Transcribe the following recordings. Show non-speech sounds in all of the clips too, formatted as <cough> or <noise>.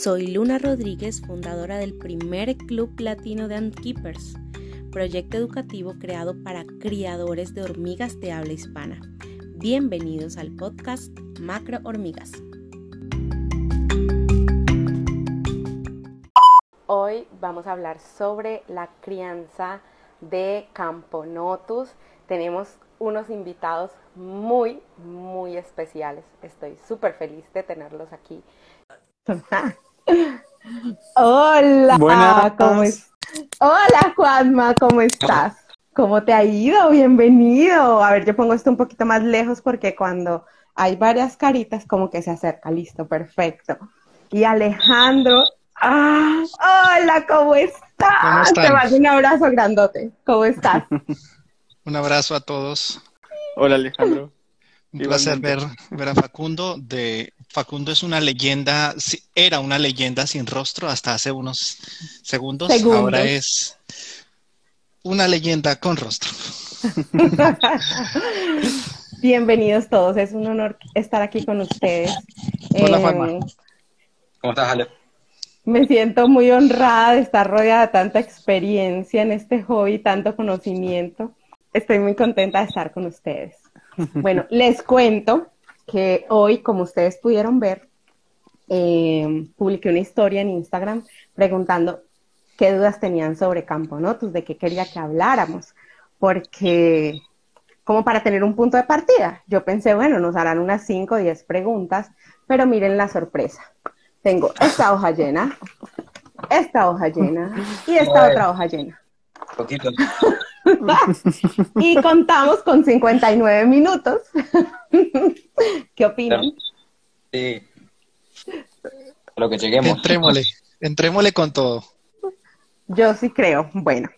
Soy Luna Rodríguez, fundadora del primer Club Latino de Antkeepers, proyecto educativo creado para criadores de hormigas de habla hispana. Bienvenidos al podcast Macro Hormigas. Hoy vamos a hablar sobre la crianza de Camponotus. Tenemos unos invitados muy, muy especiales. Estoy súper feliz de tenerlos aquí. <laughs> Hola, Buenas. ¿cómo es? Hola, Juanma, ¿cómo estás? ¿Cómo te ha ido? Bienvenido. A ver, yo pongo esto un poquito más lejos porque cuando hay varias caritas como que se acerca. Listo, perfecto. Y Alejandro, ah, hola, ¿cómo estás? ¿Cómo están? Te mando un abrazo grandote. ¿Cómo estás? <laughs> Un abrazo a todos. Hola Alejandro. Un placer ver, ver a Facundo. De, Facundo es una leyenda, era una leyenda sin rostro hasta hace unos segundos. Segundos. Ahora es una leyenda con rostro. <laughs> Bienvenidos todos, es un honor estar aquí con ustedes. Hola, Eh, Juanma. ¿Cómo estás, Ale? Me siento muy honrada de estar rodeada de tanta experiencia en este hobby, tanto conocimiento. Estoy muy contenta de estar con ustedes. Bueno, les cuento que hoy, como ustedes pudieron ver, eh, publiqué una historia en Instagram preguntando qué dudas tenían sobre Camponotus, de qué quería que habláramos, porque como para tener un punto de partida. Yo pensé, bueno, nos harán unas 5 o 10 preguntas, pero miren la sorpresa. Tengo esta hoja llena, esta hoja llena y esta otra hoja llena. Poquito. <laughs> <laughs> Y contamos con 59 minutos. <laughs> ¿Qué opinan? Sí. A Lo que lleguemos. Entrémosle, entrémosle con todo. Yo sí creo. Bueno,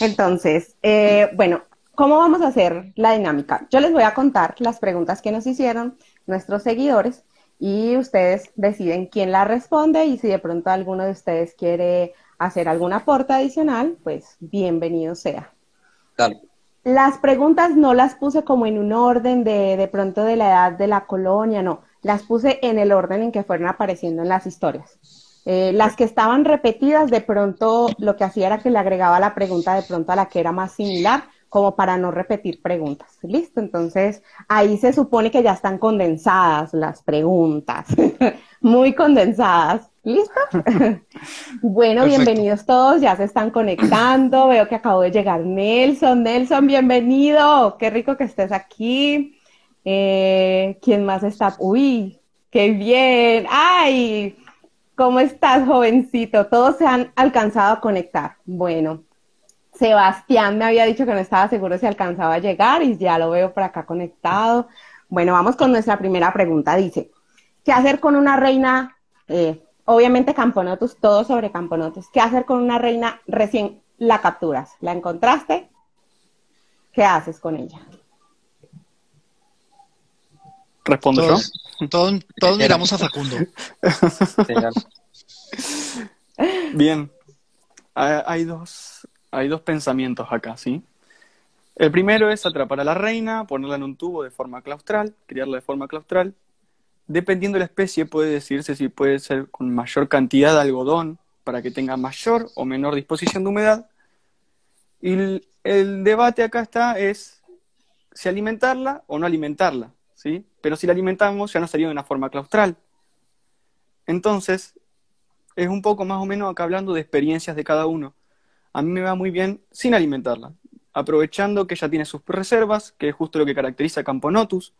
entonces, eh, bueno, ¿cómo vamos a hacer la dinámica? Yo les voy a contar las preguntas que nos hicieron nuestros seguidores y ustedes deciden quién la responde y si de pronto alguno de ustedes quiere hacer algún aporte adicional, pues bienvenido sea. Las preguntas no las puse como en un orden de, de pronto de la edad de la colonia, no, las puse en el orden en que fueron apareciendo en las historias. Eh, las que estaban repetidas, de pronto lo que hacía era que le agregaba la pregunta de pronto a la que era más similar, como para no repetir preguntas. Listo, entonces ahí se supone que ya están condensadas las preguntas, <laughs> muy condensadas. ¿Listo? <laughs> Bueno, Perfecto. bienvenidos todos, ya se están conectando. <clears throat> Veo que acabó de llegar Nelson. Nelson, bienvenido. Qué rico que estés aquí. Eh, ¿quién más está? Uy, qué bien. Ay, ¿cómo estás, jovencito? Todos se han alcanzado a conectar. Bueno, Sebastián me había dicho que no estaba seguro si alcanzaba a llegar y ya lo veo por acá conectado. Bueno, vamos con nuestra primera pregunta. Dice, ¿qué hacer con una reina? eh, obviamente Camponotus, todo sobre Camponotus. ¿Qué hacer con una reina recién la capturas? ¿La encontraste? ¿Qué haces con ella? ¿Respondo yo? Todos, todos, miramos a Facundo. <laughs> Bien. Hay dos, hay dos pensamientos acá, ¿sí? El primero es atrapar a la reina, ponerla en un tubo de forma claustral, criarla de forma claustral. Dependiendo de la especie, puede decirse si puede ser con mayor cantidad de algodón para que tenga mayor o menor disposición de humedad. Y el, debate acá está es si alimentarla o no alimentarla, ¿sí? Pero si la alimentamos ya no sería de una forma claustral. Entonces, es un poco más o menos acá hablando de experiencias de cada uno. A mí me va muy bien sin alimentarla, aprovechando que ella tiene sus reservas, que es justo lo que caracteriza a Camponotus,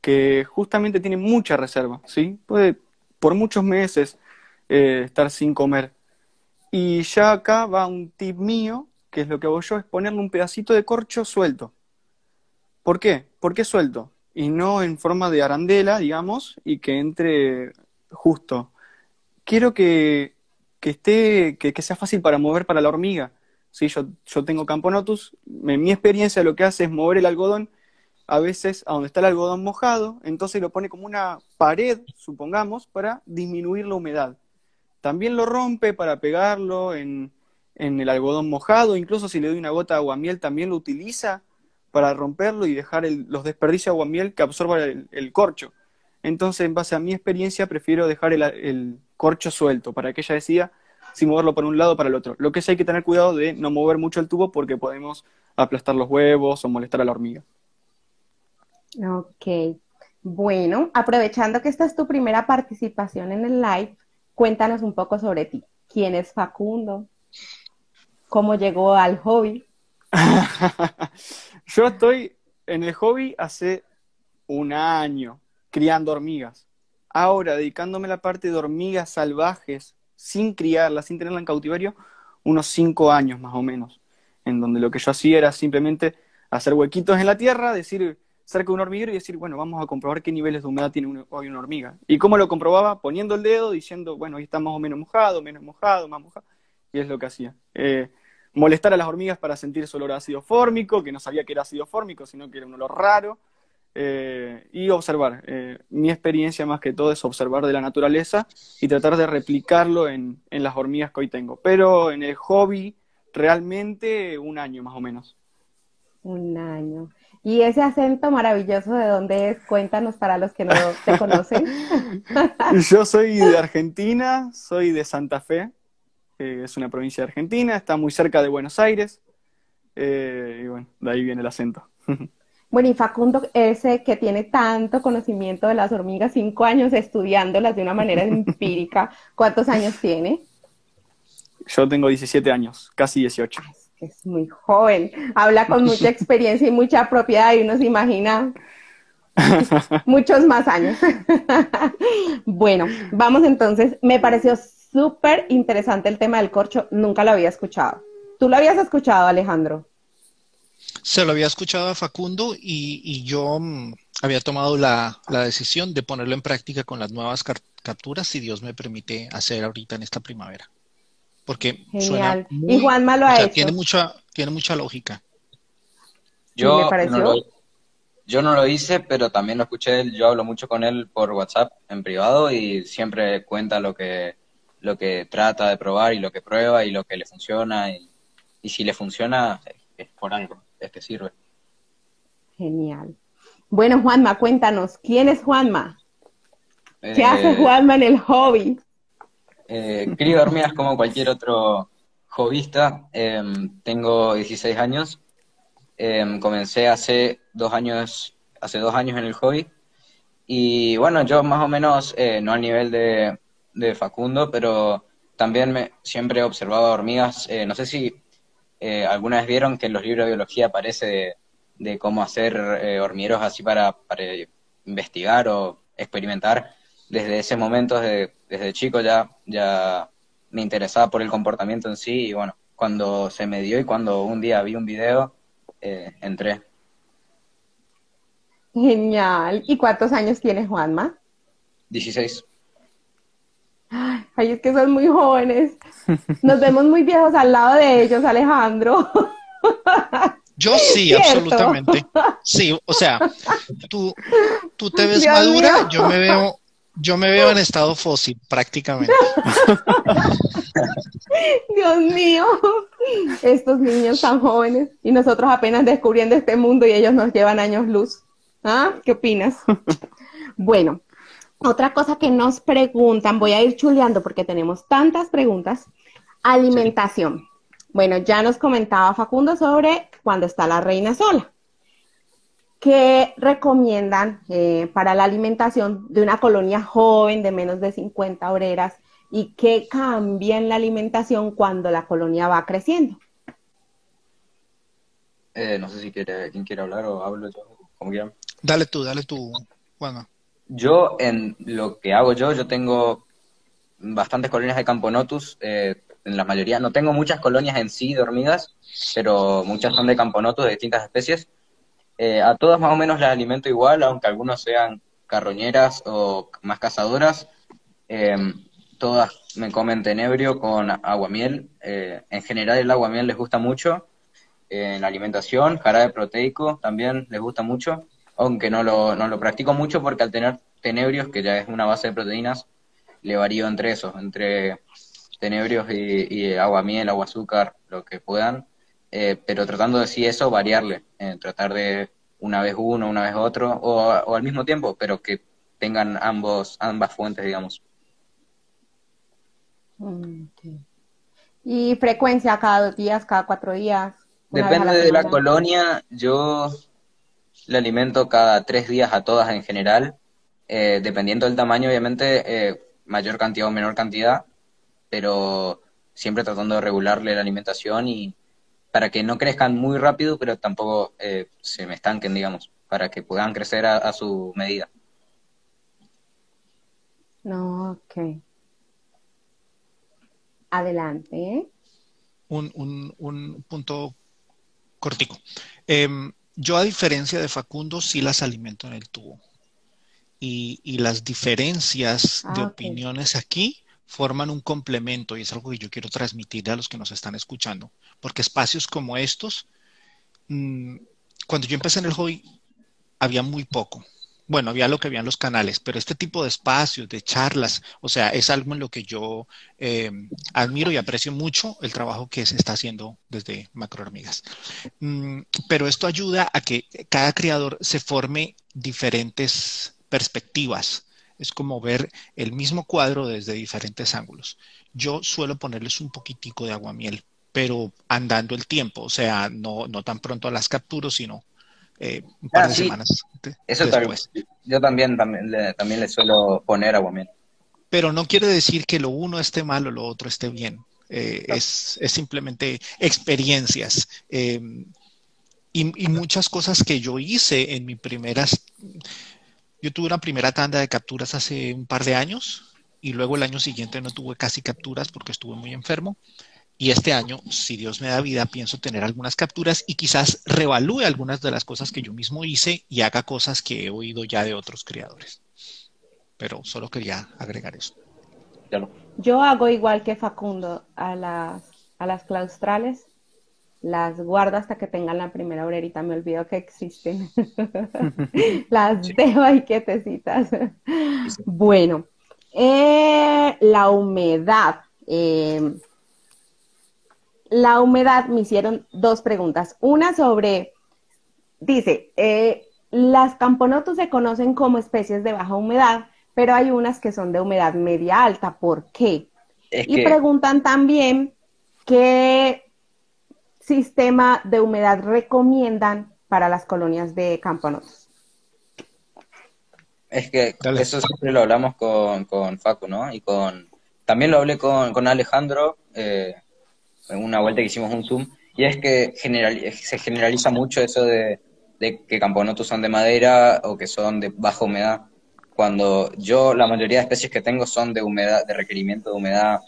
que justamente tiene mucha reserva, ¿sí? Puede por muchos meses eh, estar sin comer. Y ya acá va un tip mío, que es lo que hago yo, es ponerle un pedacito de corcho suelto. ¿Por qué? ¿Por qué suelto? Y no en forma de arandela, digamos, y que entre justo. Quiero que, que esté, que, que sea fácil para mover para la hormiga. Sí, yo, yo tengo Camponotus, en mi experiencia lo que hace es mover el algodón a veces a donde está el algodón mojado, entonces lo pone como una pared, supongamos, para disminuir la humedad. También lo rompe para pegarlo en, el algodón mojado, incluso si le doy una gota de aguamiel también lo utiliza para romperlo y dejar el- los desperdicios de aguamiel que absorba el, corcho. Entonces, en base a mi experiencia, prefiero dejar el, el corcho suelto para que ella decida si moverlo por un lado o para el otro. Lo que sí hay que tener cuidado de no mover mucho el tubo porque podemos aplastar los huevos o molestar a la hormiga. Ok. Bueno, aprovechando que esta es tu primera participación en el live, cuéntanos un poco sobre ti. ¿Quién es Facundo? ¿Cómo llegó al hobby? <laughs> Yo estoy en el hobby hace un año, criando hormigas. Ahora, dedicándome a la parte de hormigas salvajes, sin criarlas, sin tenerlas en cautiverio, unos cinco años más o menos, en donde lo que yo hacía era simplemente hacer huequitos en la tierra, decir cerca de un hormiguero y decir, bueno, vamos a comprobar qué niveles de humedad tiene hoy una hormiga. ¿Y cómo lo comprobaba? Poniendo el dedo, diciendo, bueno, ahí está más o menos mojado, menos mojado, más mojado. Y es lo que hacía. Eh, molestar a las hormigas para sentir su olor ácido fórmico, que no sabía que era ácido fórmico, sino que era un olor raro. Eh, y observar. Eh, mi experiencia más que todo es observar de la naturaleza y tratar de replicarlo en, en las hormigas que hoy tengo. Pero en el hobby, realmente un año más o menos. Un año. ¿Y ese acento maravilloso de dónde es? Cuéntanos para los que no te conocen. <laughs> Yo soy de Argentina, soy de Santa Fe, es una provincia de Argentina, está muy cerca de Buenos Aires, eh, y bueno, de ahí viene el acento. <laughs> Bueno, y Facundo, ese que tiene tanto conocimiento de las hormigas, cinco años estudiándolas de una manera <laughs> empírica, ¿cuántos años tiene? Yo tengo 17 años, casi 18 es muy joven, habla con mucha <laughs> experiencia y mucha propiedad y uno se imagina <laughs> muchos más años. bueno, vamos entonces, me pareció súper interesante el tema del corcho, nunca lo había escuchado. ¿Tú lo habías escuchado, Alejandro? Se lo había escuchado a Facundo y, yo mm, había tomado la, decisión de ponerlo en práctica con las nuevas capturas, si Dios me permite hacer ahorita en esta primavera porque Genial. y Juanma lo ha hecho. Tiene mucha, tiene mucha lógica. Yo, no lo, yo no lo hice, pero también lo escuché Yo hablo mucho con él por WhatsApp en privado y siempre cuenta lo que, lo que trata de probar y lo que prueba y lo que le funciona. Y, si le funciona, es por algo, es que sirve. Genial. Bueno, Juanma, cuéntanos, ¿quién es Juanma? ¿Qué hace eh, Juanma en el hobby? Eh, crío hormigas como cualquier otro hobbyista. Em, tengo 16 años. Em, comencé hace dos años, hace dos años en el hobby. Y bueno, yo más o menos, eh, no al nivel de, Facundo, pero también me, siempre he observado hormigas. Eh, no sé si eh, alguna vez vieron que en los libros de biología aparece de, cómo hacer hormigueros así para, para investigar o experimentar desde ese momento, desde, desde chico ya, ya me interesaba por el comportamiento en sí y bueno, cuando se me dio y cuando un día vi un video, eh, entré. Genial. ¿Y cuántos años tienes, Juanma? 16. Ay, es que son muy jóvenes. Nos vemos muy viejos al lado de ellos, Alejandro. Yo sí, absolutamente. Sí, o sea, tú, tú te ves madura, yo me veo yo me veo en estado fósil, prácticamente. <laughs> Dios mío, estos niños tan jóvenes y nosotros apenas descubriendo este mundo y ellos nos llevan años luz. ¿Ah? ¿Qué opinas? <laughs> Bueno, otra cosa que nos preguntan, voy a ir chuleando porque tenemos tantas preguntas. Alimentación. Bueno, ya nos comentaba Facundo sobre cuando está la reina sola. ¿Qué recomiendan eh, para la alimentación de una colonia joven de menos de 50 obreras y qué cambia en la alimentación cuando la colonia va creciendo? Eh, no sé si quiere, quién quiere hablar o hablo yo, como quieran. Dale tú, dale tú, Juan. Yo, en lo que hago yo, yo tengo bastantes colonias de Camponotus, eh, en la mayoría, no tengo muchas colonias en sí de hormigas, pero muchas son de Camponotus de distintas especies. Eh, a todas más o menos las alimento igual, aunque algunos sean carroñeras o más cazadoras. Em, todas me comen tenebrio con aguamiel. Eh, en general el aguamiel les gusta mucho. en la alimentación, jarabe proteico también les gusta mucho, aunque no lo, no lo practico mucho porque al tener tenebrios, que ya es una base de proteínas, le varío entre esos, entre tenebrios y, y aguamiel, agua azúcar, lo que puedan. Eh, pero tratando de sí eso, variarle, eh, tratar de una vez uno, una vez otro, o, al mismo tiempo, pero que tengan ambos, ambas fuentes, digamos. ¿Y frecuencia cada dos días, cada cuatro días? Depende de la colonia. Yo le alimento cada tres días a todas en general. Eh, dependiendo del tamaño, obviamente, mayor cantidad o menor cantidad, pero siempre tratando de regularle la alimentación y para que no crezcan muy rápido, pero tampoco eh, se me estanquen, digamos, para que puedan crecer a, su medida. No, ok. Adelante. Un, un, un punto cortico. Em, yo, a diferencia de Facundo, sí las alimento en el tubo. Y, y las diferencias de ah, opiniones aquí forman un complemento y es algo que yo quiero transmitir a los que nos están escuchando, porque espacios como estos, mm, cuando yo empecé en el hobby, había muy poco. Bueno, había lo que había en los canales, pero este tipo de espacios, de charlas, o sea, es algo en lo que yo eh, admiro y aprecio mucho el trabajo que se está haciendo desde Macro Hormigas. Mm, pero esto ayuda a que cada creador se forme diferentes perspectivas. Es como ver el mismo cuadro desde diferentes ángulos. Yo suelo ponerles un poquitico de aguamiel, pero andando el tiempo, o sea, no, no tan pronto las capturas, sino eh, un par ah, de semanas. Eso después. yo también, también, le, también le suelo poner aguamiel. Pero no quiere decir que lo uno esté mal o lo otro esté bien. Eh, es, es, simplemente experiencias. Em, y, y, muchas cosas que yo hice en mi primeras... Yo tuve una primera tanda de capturas hace un par de años y luego el año siguiente no tuve casi capturas porque estuve muy enfermo. Y este año, si Dios me da vida, pienso tener algunas capturas y quizás revalúe algunas de las cosas que yo mismo hice y haga cosas que he oído ya de otros creadores. Pero solo quería agregar eso. Yo hago igual que Facundo a las, a las claustrales. Las guardo hasta que tengan la primera obrerita. Me olvido que existen. <laughs> las dejo ahí quietecitas. bueno, eh, la humedad. Eh, la humedad me hicieron dos preguntas. Una sobre, dice, eh, las camponotus se conocen como especies de baja humedad, pero hay unas que son de humedad media alta. ¿Por qué? y preguntan también qué sistema de humedad recomiendan para las colonias de camponotus. Es que eso siempre lo hablamos con, con Facu, ¿no? Y con también lo hablé con, con Alejandro, eh, en una vuelta que hicimos un Zoom, y es que se generaliza mucho eso de, que camponotos son de madera o que son de baja humedad, cuando yo la mayoría de especies que tengo son de humedad, de requerimiento de humedad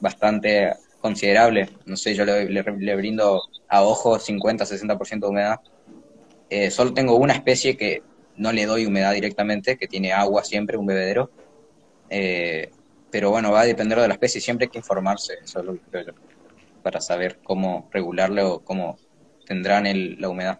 bastante considerable. No sé, yo le, brindo a ojo 50, 60% de humedad. Eh, solo tengo una especie que no le doy humedad directamente, que tiene agua siempre, un bebedero. Eh, pero bueno, va a depender de la especie, siempre hay que informarse, eso es lo que creo yo para saber cómo regularlo o cómo tendrán el, la humedad.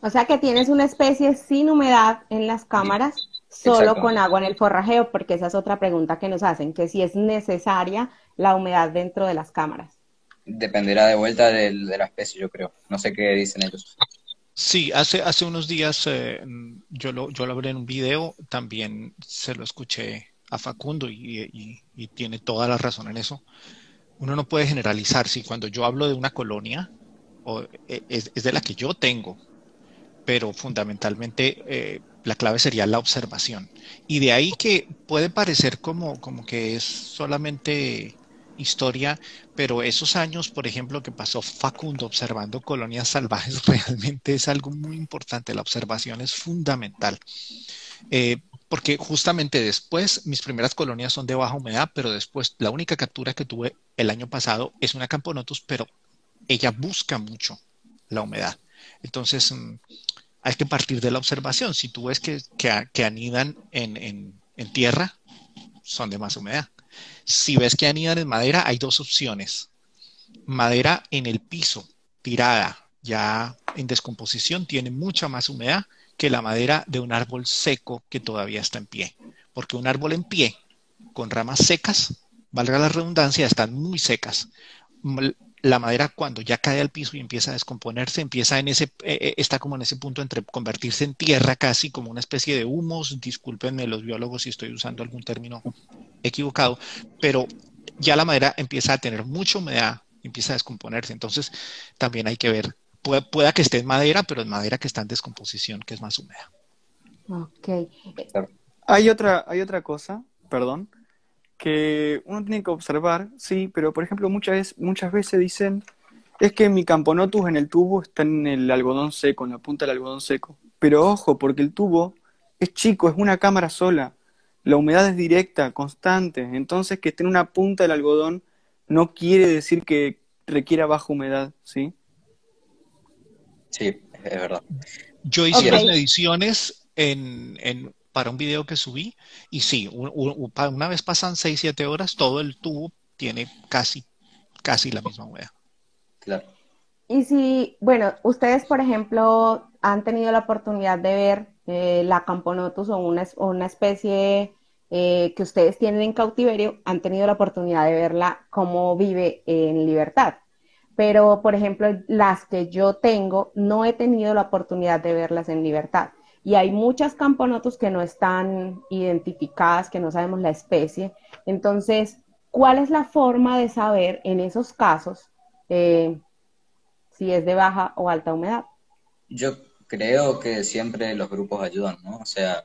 O sea que tienes una especie sin humedad en las cámaras, solo con agua en el forrajeo, porque esa es otra pregunta que nos hacen, que si es necesaria la humedad dentro de las cámaras. Dependerá de vuelta de, la especie, yo creo. No sé qué dicen ellos. Sí, hace, hace unos días eh, yo, lo, yo lo hablé en un video, también se lo escuché a Facundo y, y tiene toda la razón en eso uno no puede generalizar. Si cuando yo hablo de una colonia, o, e, es, de la que yo tengo, pero fundamentalmente eh, la clave sería la observación. Y de ahí que puede parecer como, como que es solamente historia, pero esos años, por ejemplo, que pasó Facundo observando colonias salvajes, <laughs> realmente es algo muy importante. La observación es fundamental. Eh, porque justamente después mis primeras colonias son de baja humedad, pero después la única captura que tuve el año pasado es una Camponotus, pero ella busca mucho la humedad. Entonces mm, hay que partir de la observación. Si tú ves que, que, anidan en, en, tierra, son de más humedad. Si ves que anidan en madera, hay dos opciones. Madera en el piso, tirada, ya en descomposición, tiene mucha más humedad que la madera de un árbol seco que todavía está en pie. Porque un árbol en pie, con ramas secas, valga la redundancia, están muy secas. La madera cuando ya cae al piso y empieza a descomponerse, empieza en ese, eh, eh, está como en ese punto entre convertirse en tierra casi como una especie de humos, discúlpenme los biólogos si estoy usando algún término equivocado, pero ya la madera empieza a tener mucha humedad, empieza a descomponerse, entonces también hay que ver, puede, pueda que esté en madera, pero es madera que está en descomposición, que es más húmeda. Ok. Hay otra, hay otra cosa, perdón, que uno tiene que observar, sí, pero por ejemplo muchas veces, muchas veces dicen, es que mi camponotus en el tubo está en el algodón seco, en la punta del algodón seco. Pero ojo, porque el tubo es chico, es una cámara sola. La humedad es directa, constante. Entonces que esté en una punta del algodón no quiere decir que requiera baja humedad, ¿sí? Sí, es verdad. Yo hice Ok. las mediciones en, en- para un video que subí y sí, un- un- pa- una vez pasan 6, 7 horas, todo el tubo tiene casi, casi la misma humedad. Claro. Y si, bueno, ustedes, por ejemplo, han tenido la oportunidad de ver eh, la Camponotus o una, una especie eh, que ustedes tienen en cautiverio, han tenido la oportunidad de verla cómo vive en libertad. Pero, por ejemplo, las que yo tengo, no he tenido la oportunidad de verlas en libertad. Y hay muchas Camponotus que no están identificadas, que no sabemos la especie. Entonces, ¿cuál es la forma de saber en esos casos? eh, si es de baja o alta humedad. Yo creo que siempre los grupos ayudan, ¿no? O sea,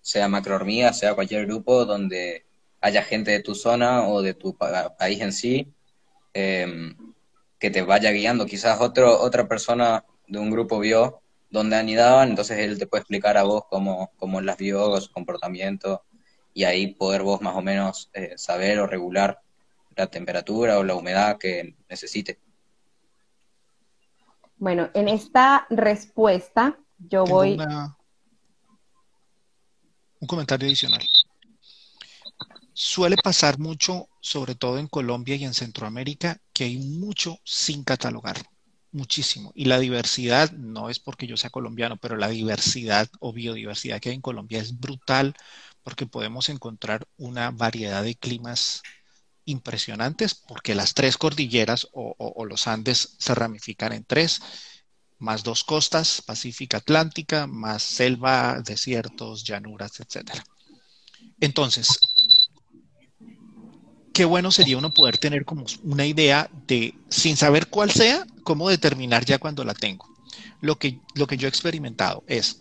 sea macrohormiga, sea cualquier grupo donde haya gente de tu zona o de tu pa- país en sí, eh, que te vaya guiando. Quizás otro, otra persona de un grupo vio dónde anidaban, entonces él te puede explicar a vos cómo, cómo las vio, su comportamiento, y ahí poder vos más o menos eh, saber o regular la temperatura o la humedad que necesite. Bueno, en esta respuesta yo Tengo voy, una- un comentario adicional. Suele pasar mucho, sobre todo en Colombia y en Centroamérica, que hay mucho sin catalogar, muchísimo. Y la diversidad, no es porque yo sea colombiano, pero la diversidad o biodiversidad que hay en Colombia es brutal porque podemos encontrar una variedad de climas impresionantes porque las tres cordilleras o, los Andes se ramifican en tres, más dos costas, Pacífica Atlántica, más selva, desiertos, llanuras, etcétera. Entonces, qué bueno sería uno poder tener como una idea de, sin saber cuál sea, cómo determinar ya cuando la tengo. Lo que, lo que yo he experimentado es,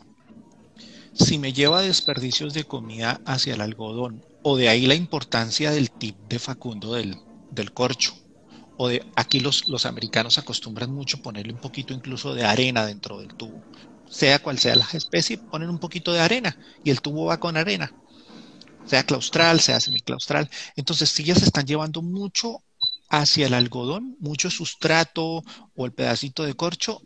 si me lleva desperdicios de comida hacia el algodón, o de ahí la importancia del tip de Facundo del, del corcho, o de aquí los, los americanos acostumbran mucho ponerle un poquito incluso de arena dentro del tubo. Sea cual sea la especie, ponen un poquito de arena y el tubo va con arena, sea claustral, sea semiclaustral. Entonces, si ya se están llevando mucho hacia el algodón, mucho sustrato o el pedacito de corcho,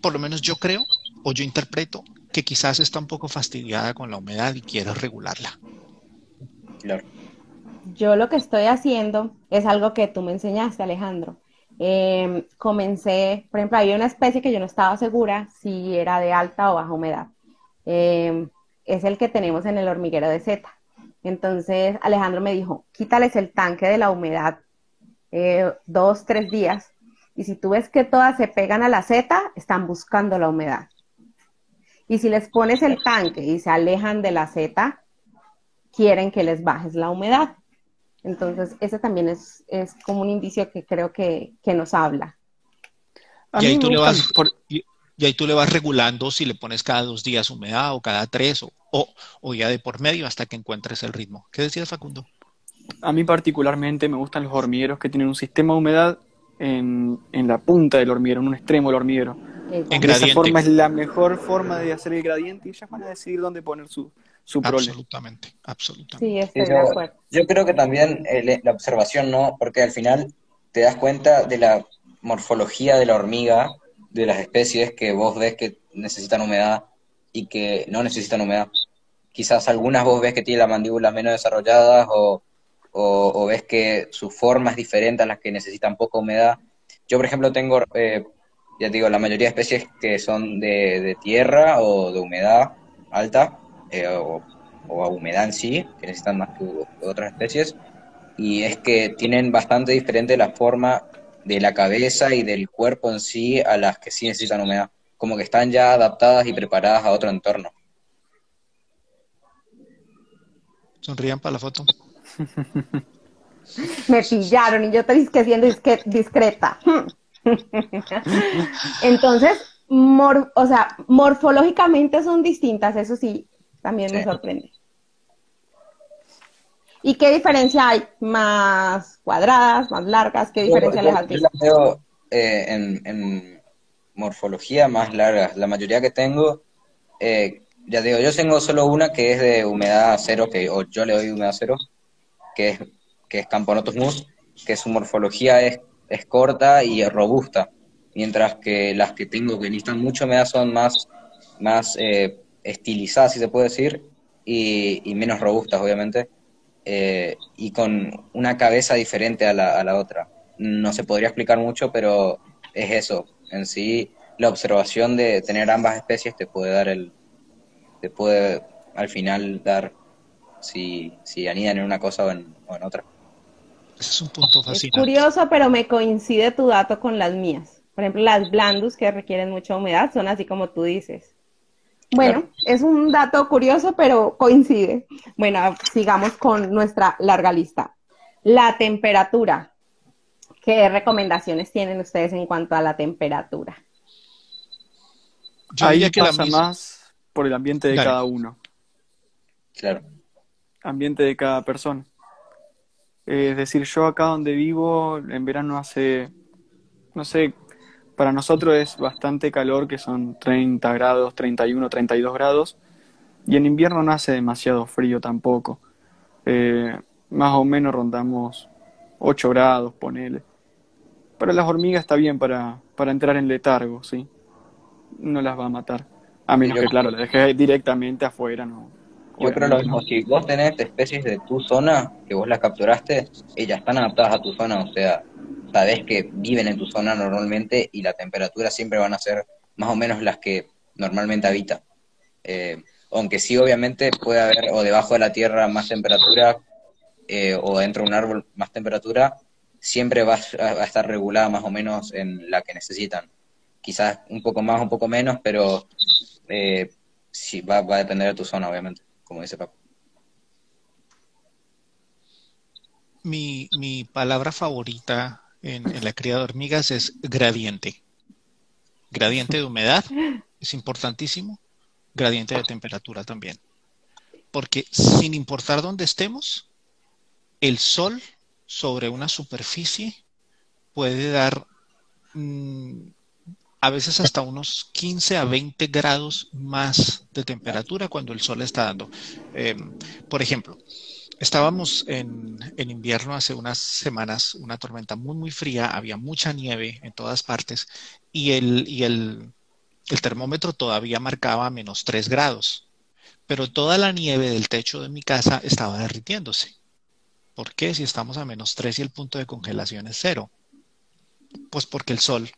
por lo menos yo creo o yo interpreto que quizás está un poco fastidiada con la humedad y quiere regularla. Claro. yo lo que estoy haciendo es algo que tú me enseñaste, Alejandro. Eh, comencé, por ejemplo, había una especie que yo no estaba segura si era de alta o baja humedad. Eh, es el que tenemos en el hormiguero de Z. Entonces Alejandro me dijo, quítales el tanque de la humedad eh, dos, tres días. Y si tú ves que todas se pegan a la Z, están buscando la humedad. Y si les pones el tanque y se alejan de la Z, quieren que les bajes la humedad. Entonces, ese también es, es como un indicio que creo que, que nos habla. A Y ahí tú le vas- por- Y, y ahí tú le vas regulando si le pones cada dos días humedad o cada tres o, o, o ya de por medio hasta que encuentres el ritmo. ¿Qué decías, Facundo? A mí particularmente me gustan los hormigueros que tienen un sistema de humedad en, en la punta del hormiguero, en un extremo del hormiguero. En De esa forma es la mejor forma de hacer el gradiente y ellas van a decidir dónde poner su, su prole. Absolutamente, absolutamente. Sí, estoy Sí, de yo- acuerdo. Yo creo que también eh, la observación no, porque al final te das cuenta de la morfología de la hormiga, de las especies que vos ves que necesitan humedad y que no necesitan humedad. Quizás algunas vos ves que tienen las mandíbulas menos desarrolladas o, o- ves que su forma es diferente a las que necesitan poca humedad. Yo, por ejemplo, tengo, eh, ya digo, la mayoría de especies que son de, de tierra o de humedad alta eh, o, o a humedad en sí, que necesitan más que otras especies, y es que tienen bastante diferente la forma de la cabeza y del cuerpo en sí a las que sí necesitan humedad. Como que están ya adaptadas y preparadas a otro entorno. Sonrían para la foto. <laughs> Me pillaron y yo te dije siendo discreta. <laughs> Entonces, o sea, morfológicamente son distintas, eso sí, también me sorprende. ¿Y qué diferencia hay? ¿Más cuadradas, más largas? ¿Qué diferencia les has Yo las veo eh, en, morfología más largas. La mayoría que tengo, eh, ya digo, yo tengo solo una que es de humedad cero, que o yo le doy humedad cero, que es, que es Camponotus mus, que su morfología es, es corta y robusta, mientras que las que tengo que necesitan mucha humedad son más, más eh, estilizadas, si se puede decir, y, y menos robustas, obviamente eh, y con una cabeza diferente a la, a la otra. No se podría explicar mucho, pero es eso. En sí, la observación de tener ambas especies te puede dar el, te puede al final dar si, si anidan en una cosa o en, o en otra. Ese es un punto fascinante. Es curioso, pero me coincide tu dato con las mías. Por ejemplo, las blandus que requieren mucha humedad son así como tú dices. Bueno, es un dato curioso, pero coincide. Bueno, sigamos con nuestra larga lista. La temperatura. ¿Qué recomendaciones tienen ustedes en cuanto a la temperatura? Yo Ahí que pasa más por el ambiente de cada uno. Claro. Ambiente de cada persona. Es decir, yo acá donde vivo, en verano hace, no sé, para nosotros es bastante calor, que son 30 grados, 31, 32 grados, y en invierno no hace demasiado frío tampoco. Eh, más o menos rondamos 8 grados, ponele. Para las hormigas está bien para, para entrar en letargo, ¿sí? No las va a matar. A menos que, claro, las dejes directamente afuera, ¿no? Yo creo lo mismo, si vos tenés especies de tu zona, que vos las capturaste, ellas están adaptadas a tu zona, o sea, sabes que viven en tu zona normalmente y la temperatura siempre van a ser más o menos las que normalmente habita. Eh, aunque sí, obviamente, puede haber o debajo de la tierra más temperatura eh, o dentro de un árbol más temperatura, siempre va a, estar regulada más o menos en la que necesitan. Quizás un poco más, un poco menos, pero eh, sí, va, a depender de tu zona, obviamente, como dice Paco. Mi palabra favorita en, la cría de hormigas es gradiente. Gradiente de humedad es importantísimo, gradiente de temperatura también. Porque sin importar dónde estemos, el sol sobre una superficie puede dar mm, a veces hasta unos 15 a 20 grados más de temperatura cuando el sol está dando. Em, por ejemplo, Estábamos en, invierno hace unas semanas, una tormenta muy, muy fría, había mucha nieve en todas partes y el, y el, termómetro todavía marcaba menos 3 grados, pero toda la nieve del techo de mi casa estaba derritiéndose. ¿Por qué si estamos a menos 3 y el punto de congelación es cero? Pues porque el sol,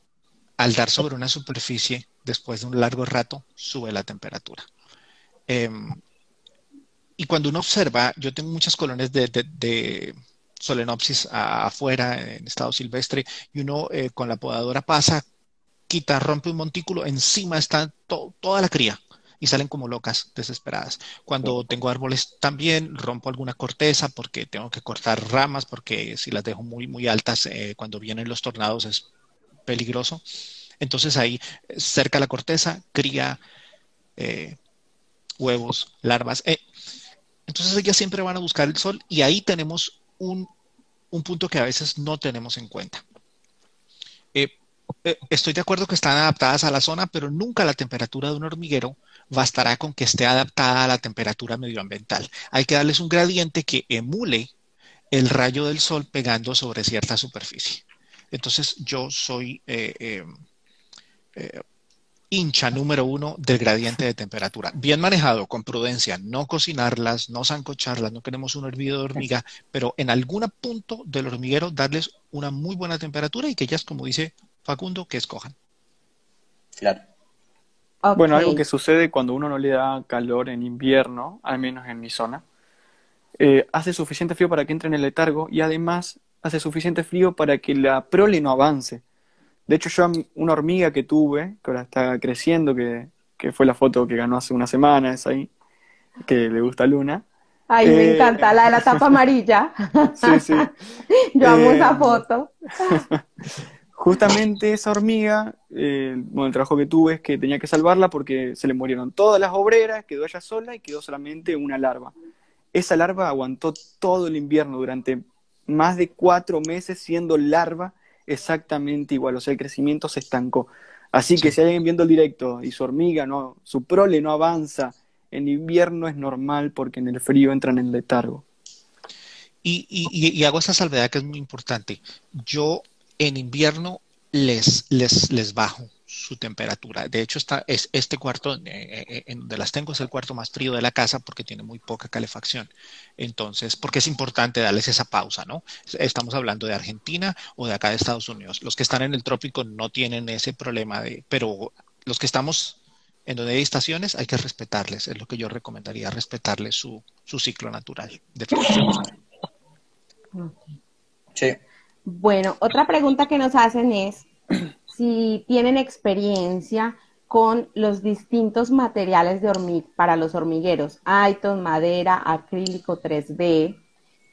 al dar sobre una superficie, después de un largo rato, sube la temperatura. Em, y cuando uno observa, yo tengo muchas colonias de, de, solenopsis afuera en estado silvestre y uno eh, con la podadora pasa, quita, rompe un montículo, encima está toda la cría y salen como locas, desesperadas. Cuando tengo árboles también rompo alguna corteza porque tengo que cortar ramas porque si las dejo muy, muy altas, eh, cuando vienen los tornados es peligroso. Entonces ahí, cerca la corteza, cría eh, huevos, larvas. Entonces ellas siempre van a buscar el sol y ahí tenemos un, punto que a veces no tenemos en cuenta. Eh, eh, estoy de acuerdo que están adaptadas a la zona, pero nunca la temperatura de un hormiguero bastará con que esté adaptada a la temperatura medioambiental. Hay que darles un gradiente que emule el rayo del sol pegando sobre cierta superficie. Entonces yo soy eh, hincha número uno del gradiente de temperatura. Bien manejado, con prudencia, no cocinarlas, no zancocharlas, no queremos un hervido de hormiga, pero en algún punto del hormiguero darles una muy buena temperatura y que ellas, como dice Facundo, que escojan. Claro. Bueno, algo que sucede cuando uno no le da calor en invierno, al menos en mi zona, eh, hace suficiente frío para que entre en el letargo y además hace suficiente frío para que la prole no avance. De hecho, yo una hormiga que tuve, que ahora está creciendo, que, que fue la foto que ganó hace una semana, es ahí, que le gusta a Luna. Ay, me Eh, encanta la de la tapa <laughs> amarilla. Sí, sí. <laughs> Yo amo Eh, esa foto. <laughs> Justamente esa hormiga, eh, bueno, el trabajo que tuve es que tenía que salvarla porque se le murieron todas las obreras, quedó ella sola y quedó solamente una larva. Esa larva aguantó todo el invierno durante más de cuatro meses siendo larva exactamente igual, o sea, el crecimiento se estancó. Así que si hay alguien viendo el directo y su hormiga, no, su prole no avanza, en invierno es normal porque en el frío entran en letargo. Y, y- y- y hago esa salvedad que es muy importante. Yo en invierno les, les, les bajo su temperatura. De hecho, está, es, este cuarto eh, eh, en donde las tengo es el cuarto más frío de la casa porque tiene muy poca calefacción. Entonces, porque es importante darles esa pausa, ¿no? Estamos hablando de Argentina o de acá de Estados Unidos. Los que están en el trópico no tienen ese problema de, pero los que estamos en donde hay estaciones hay que respetarles. Es lo que yo recomendaría, respetarles su, su ciclo natural. Definitivamente. Sí. Bueno, otra pregunta que nos hacen es si tienen experiencia con los distintos materiales de hormi- para los hormigueros, Aiton, madera, acrílico 3D,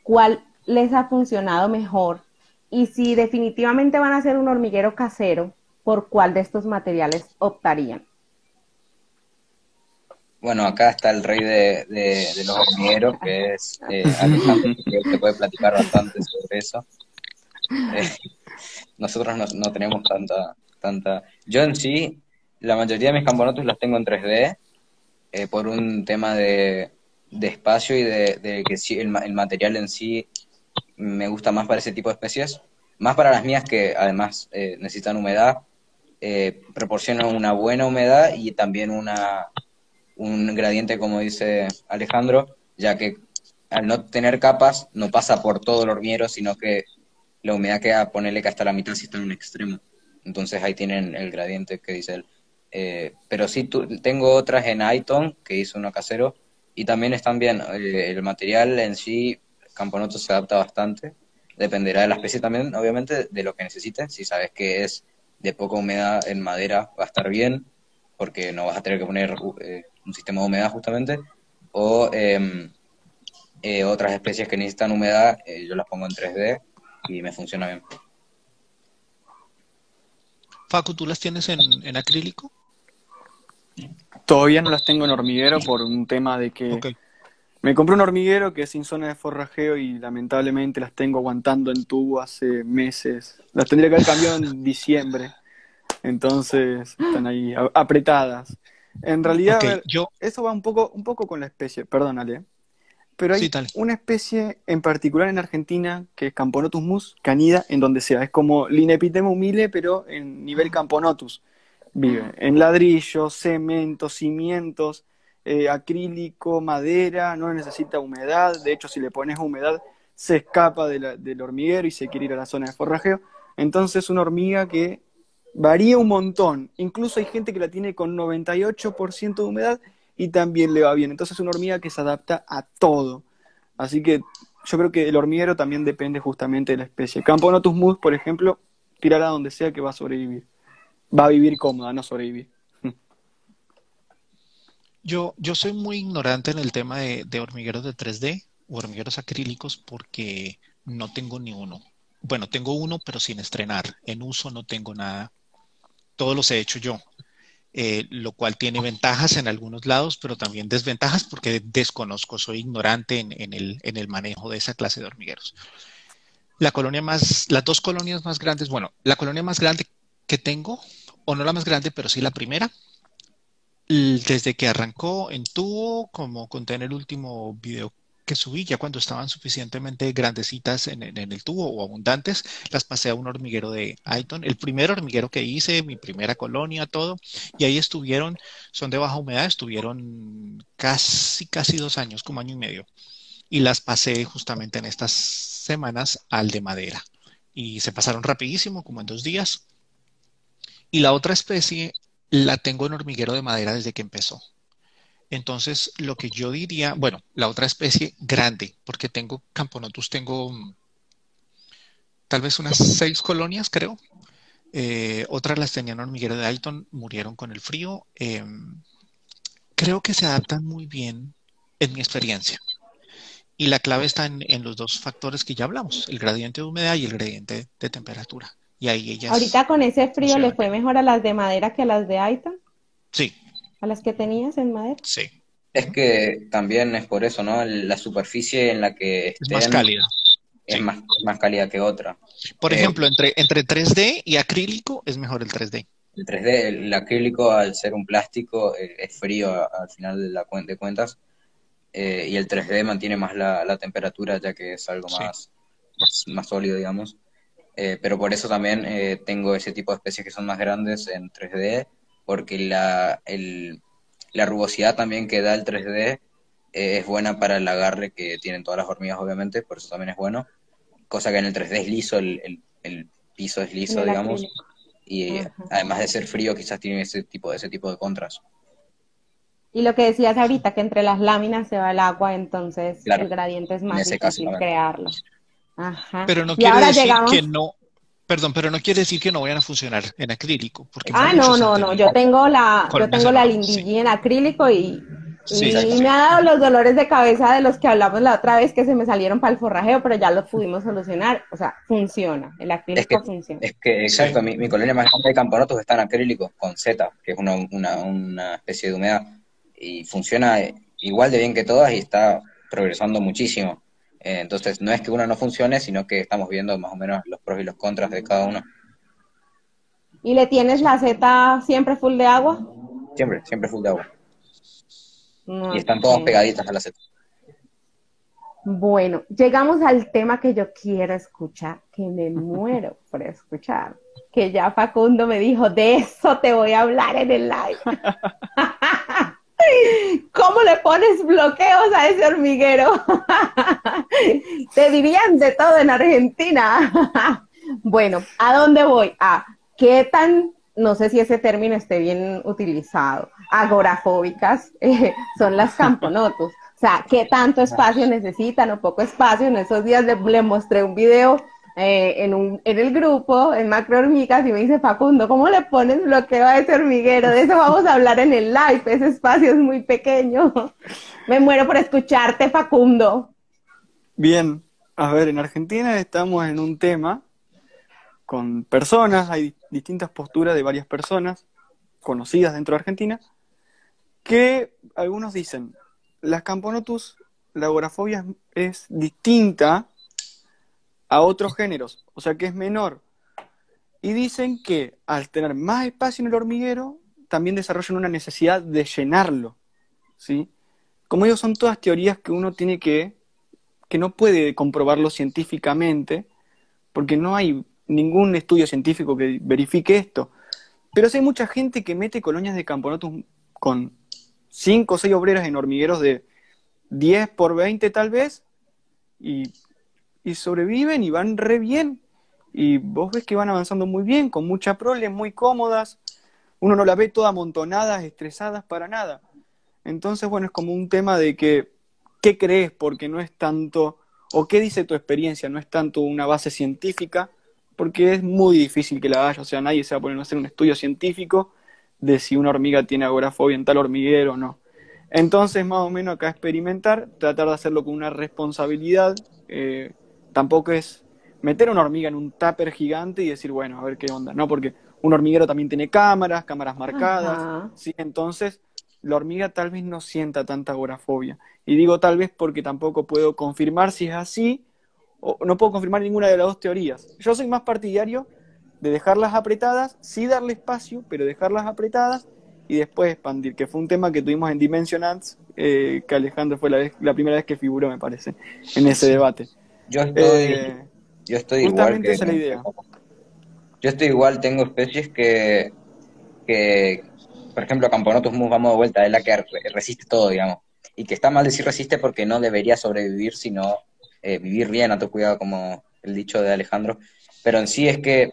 ¿cuál les ha funcionado mejor? Y si definitivamente van a hacer un hormiguero casero, ¿por cuál de estos materiales optarían? Bueno, acá está el rey de, de- de los hormigueros, que es eh, Alejandro, que él te puede platicar bastante sobre eso. Eh, <laughs> nosotros no, no tenemos tanta, tanta... Yo en sí, la mayoría de mis camponotus los tengo en 3D, eh, por un tema de, de espacio y de, que sí, el, el material en sí me gusta más para ese tipo de especies. Más para las mías que además eh, necesitan humedad, eh, proporcionan una buena humedad y también una, un gradiente, como dice Alejandro, ya que al no tener capas no pasa por todo el hormiguero, sino que la humedad queda, ponerle que hasta la mitad si está en un extremo. Entonces ahí tienen el gradiente que dice él. Eh, pero sí, tu- tengo otras en Iton, que hizo uno casero, y también están bien. Eh, el material en sí, Camponoto se adapta bastante. Dependerá de la especie también, obviamente, de lo que necesites. Si sabes que es de poca humedad en madera, va a estar bien, porque no vas a tener que poner eh, un sistema de humedad justamente. O em, eh, otras especies que necesitan humedad, eh, yo las pongo en 3D y me funciona bien. Facu, ¿tú las tienes en, en acrílico? Todavía no las tengo en hormiguero por un tema de que me compré un hormiguero que es sin zona de forrajeo y lamentablemente las tengo aguantando en tubo hace meses. Las tendría que haber cambiado en diciembre. Entonces están ahí apretadas. En realidad, ver, yo, eso va un poco, un poco con la especie, perdón, Ale. Pero hay Sí, una especie en particular en Argentina que es Camponotus mus, que anida en donde sea. Es como Linepitema humile, pero en nivel Camponotus. Vive en ladrillos, cemento, cimientos, eh, acrílico, madera, no necesita humedad. De hecho, si le pones humedad, se escapa de la- del hormiguero y se quiere ir a la zona de forrajeo. Entonces, una hormiga que varía un montón. Incluso hay gente que la tiene con 98% de humedad y también le va bien. Entonces, es una hormiga que se adapta a todo. Así que yo creo que el hormiguero también depende justamente de la especie. Camponotus mus, por ejemplo, tirará donde sea que va a sobrevivir. Va a vivir cómoda, no sobrevivir. <laughs> yo, yo soy muy ignorante en el tema de, de hormigueros de 3D o hormigueros acrílicos porque no tengo ni uno. Bueno, tengo uno, pero sin estrenar. En uso no tengo nada. Todos los he hecho yo. Eh, lo cual tiene ventajas en algunos lados, pero también desventajas porque desconozco, soy ignorante en, el, en el manejo de esa clase de hormigueros. La colonia más, las dos colonias más grandes, bueno, la colonia más grande que tengo, o no la más grande, pero sí la primera, desde que arrancó en tubo, como conté en el último video subí, ya cuando estaban suficientemente grandecitas en, en- en el tubo o abundantes, las pasé a un hormiguero de Aiton, el primer hormiguero que hice, mi primera colonia, todo, y ahí estuvieron, son de baja humedad, estuvieron casi, casi dos años, como año y medio, y las pasé justamente en estas semanas al de madera, y se pasaron rapidísimo, como en dos días, y la otra especie la tengo en hormiguero de madera desde que empezó. Entonces, lo que yo diría, bueno, la otra especie grande, porque tengo Camponotus, tengo, mm, tal vez unas seis colonias, creo. Eh, otras las tenían hormiguero de Alton, murieron con el frío. Em, creo que se adaptan muy bien en mi experiencia. Y la clave está en, los dos factores que ya hablamos, el gradiente de humedad y el gradiente de temperatura. Y ahí ellas... Ahorita con ese frío le fue mejor a las de madera que a las de Aiton. Sí. ¿A las que tenías en madera? Sí. Es que también es por eso, ¿no? La superficie en la que estén es más cálida. Es más, más cálida que otra. Por eh, ejemplo, entre, entre 3D y acrílico es mejor el 3D. El 3D, el acrílico al ser un plástico eh, es frío al final de, la, de cuentas eh, y el 3D mantiene más la, temperatura ya que es algo más, más, sólido, digamos. pero por eso también tengo ese tipo de especies que son más grandes en 3D porque la, el, la rugosidad también que da el 3D es buena para el agarre que tienen todas las hormigas, obviamente, por eso también es bueno. Cosa que en el 3D es liso, el, el, piso es liso, digamos. Y además de ser frío, quizás tiene ese tipo, ese tipo de contras. Y lo que decías ahorita, que entre las láminas se va el agua, entonces el gradiente es más difícil crearlo. Ajá. Pero no quiere decir que no, Perdón, pero no quiere decir que no vayan a funcionar en acrílico. Porque ah, no, no, no. Yo tengo la, yo tengo la lindigi en acrílico y, me ha dado los dolores de cabeza de los que hablamos la otra vez que se me salieron para el forrajeo, pero ya los pudimos solucionar. O sea, funciona. El acrílico funciona. Es que, exacto, mi, colonia más grande de camponotos está en acrílico con Z, que es una, una, una especie de humedad. Y funciona igual de bien que todas y está progresando muchísimo. Eh, entonces, no es que uno no funcione, sino que estamos viendo más o menos los pros y los contras de cada uno. ¿Y le tienes la Z siempre full de agua? Siempre, siempre full de agua. y están todas pegaditas a la Z. Bueno, llegamos al tema que yo quiero escuchar, que me muero por escuchar. Que ya Facundo me dijo, de eso te voy a hablar en el live. <laughs> ¿Cómo le pones bloqueos a ese hormiguero? <laughs> Te dirían de todo en Argentina. <laughs> Bueno, ¿a dónde voy? A qué tan, no sé si ese término esté bien utilizado, agorafóbicas <laughs> son las camponotus. O sea, ¿qué tanto espacio necesitan o poco espacio? En esos días le mostré un video eh, en, el grupo, en Macro Hormigas, y me dice Facundo, ¿cómo le pones bloqueo a ese hormiguero? De eso vamos a hablar en el live, ese espacio es muy pequeño. <laughs> me muero por escucharte, Facundo. Bien, a ver, en Argentina estamos en un tema con personas, hay distintas posturas de varias personas conocidas dentro de Argentina, que algunos dicen, las camponotus, la agorafobia es distinta a otros géneros, o sea que es menor. Y dicen que al tener más espacio en el hormiguero, también desarrollan una necesidad de llenarlo. ¿sí? Como digo, son todas teorías que uno tiene que, que no puede comprobarlo científicamente, porque no hay ningún estudio científico que verifique esto. Pero sí hay mucha gente que mete colonias de camponotus con 5 o 6 obreras en hormigueros de 10 por 20 tal vez, y y sobreviven y van re bien. Y vos ves que van avanzando muy bien, con mucha prole, muy cómodas. Uno no la ve toda amontonadas, estresadas para nada. Entonces, bueno, es como un tema de que, ¿qué crees? Porque no es tanto, o qué dice tu experiencia, no es tanto una base científica, porque es muy difícil que la haya. O sea, nadie se va a poner a hacer un estudio científico de si una hormiga tiene agorafobia en tal hormiguero o no. Entonces, más o menos acá experimentar, tratar de hacerlo con una responsabilidad, eh, tampoco es meter una hormiga en un tupper gigante y decir, bueno, a ver qué onda, ¿no? Porque un hormiguero también tiene cámaras, cámaras marcadas, ¿sí? Entonces, la hormiga tal vez no sienta tanta agorafobia. Y digo tal vez porque tampoco puedo confirmar si es así, o no puedo confirmar ninguna de las dos teorías. Yo soy más partidario de dejarlas apretadas, sí darle espacio, pero dejarlas apretadas y después expandir, que fue un tema que tuvimos en Dimensionals, eh, que Alejandro fue la, la primera vez que figuró, me parece, en ese debate. Yo estoy, eh, yo estoy igual. Que, Yo estoy igual, tengo especies que, que por ejemplo, Camponotus mus, vamos de vuelta, es la que resiste todo, digamos. Y que está mal decir resiste porque no debería sobrevivir, sino eh, vivir bien, a tu cuidado, como el dicho de Alejandro. Pero en sí es que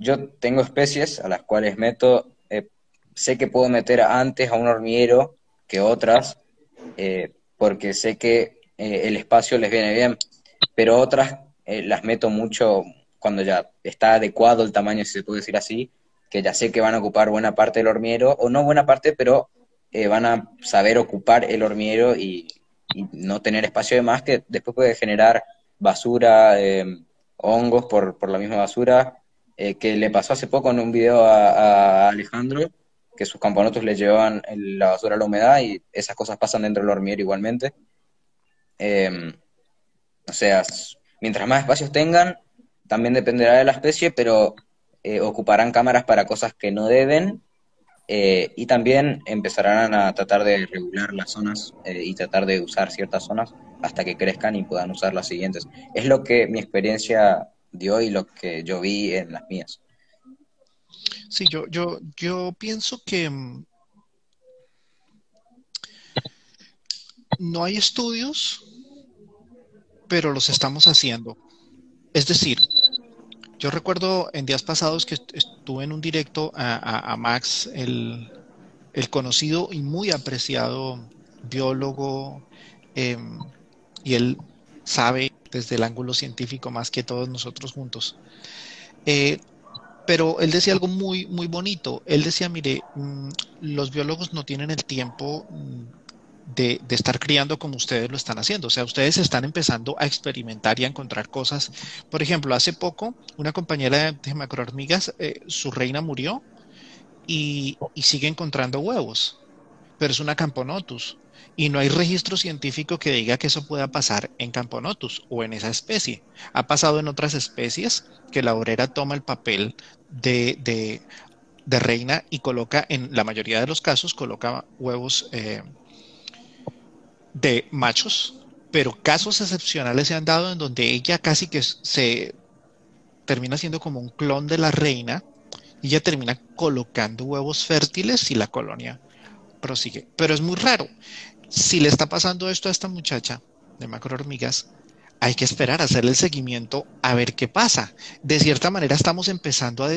yo tengo especies a las cuales meto, eh, sé que puedo meter antes a un hormiguero que otras, porque sé que el espacio les viene bien pero otras eh, las meto mucho, cuando ya está adecuado el tamaño, si se puede decir así, que ya sé que van a ocupar buena parte del hormiguero, o no buena parte, pero eh, van a saber ocupar el hormiguero y, no tener espacio de más que después puede generar basura, eh, hongos por, por, la misma basura, eh, que le pasó hace poco en un video a, Alejandro, que sus camponotos le llevaban la basura a la humedad y esas cosas pasan dentro del hormiguero igualmente. O sea, mientras más espacios tengan, también dependerá de la especie, pero ocuparán cámaras para cosas que no deben eh, y también empezarán a tratar de regular las zonas eh, y tratar de usar ciertas zonas hasta que crezcan y puedan usar las siguientes. Es lo que mi experiencia dio y lo que yo vi en las mías. Sí, yo, yo, yo pienso que mm, no hay estudios, pero los estamos haciendo. Es decir, yo recuerdo en días pasados que estuve en un directo a, Max, el, conocido y muy apreciado biólogo, em, y él sabe desde el ángulo científico más que todos nosotros juntos. Eh, pero él decía algo muy, muy bonito. Él decía, mire, mm, los biólogos no tienen el tiempo de, estar criando como ustedes lo están haciendo. O sea, ustedes están empezando a experimentar y a encontrar cosas. Por ejemplo, hace poco, una compañera de macrohormigas, eh, su reina murió y, sigue encontrando huevos, pero es una Camponotus. Y no hay registro científico que diga que eso pueda pasar en Camponotus o en esa especie. Ha pasado en otras especies que la obrera toma el papel de, de, reina y coloca, en la mayoría de los casos, coloca huevos eh, de machos, pero casos excepcionales se han dado en donde ella casi que se termina siendo como un clon de la reina y ella termina colocando huevos fértiles y la colonia prosigue. Pero es muy raro. Si le está pasando esto a esta muchacha de macro hormigas, hay que esperar a hacerle el seguimiento a ver qué pasa. De cierta manera estamos empezando a...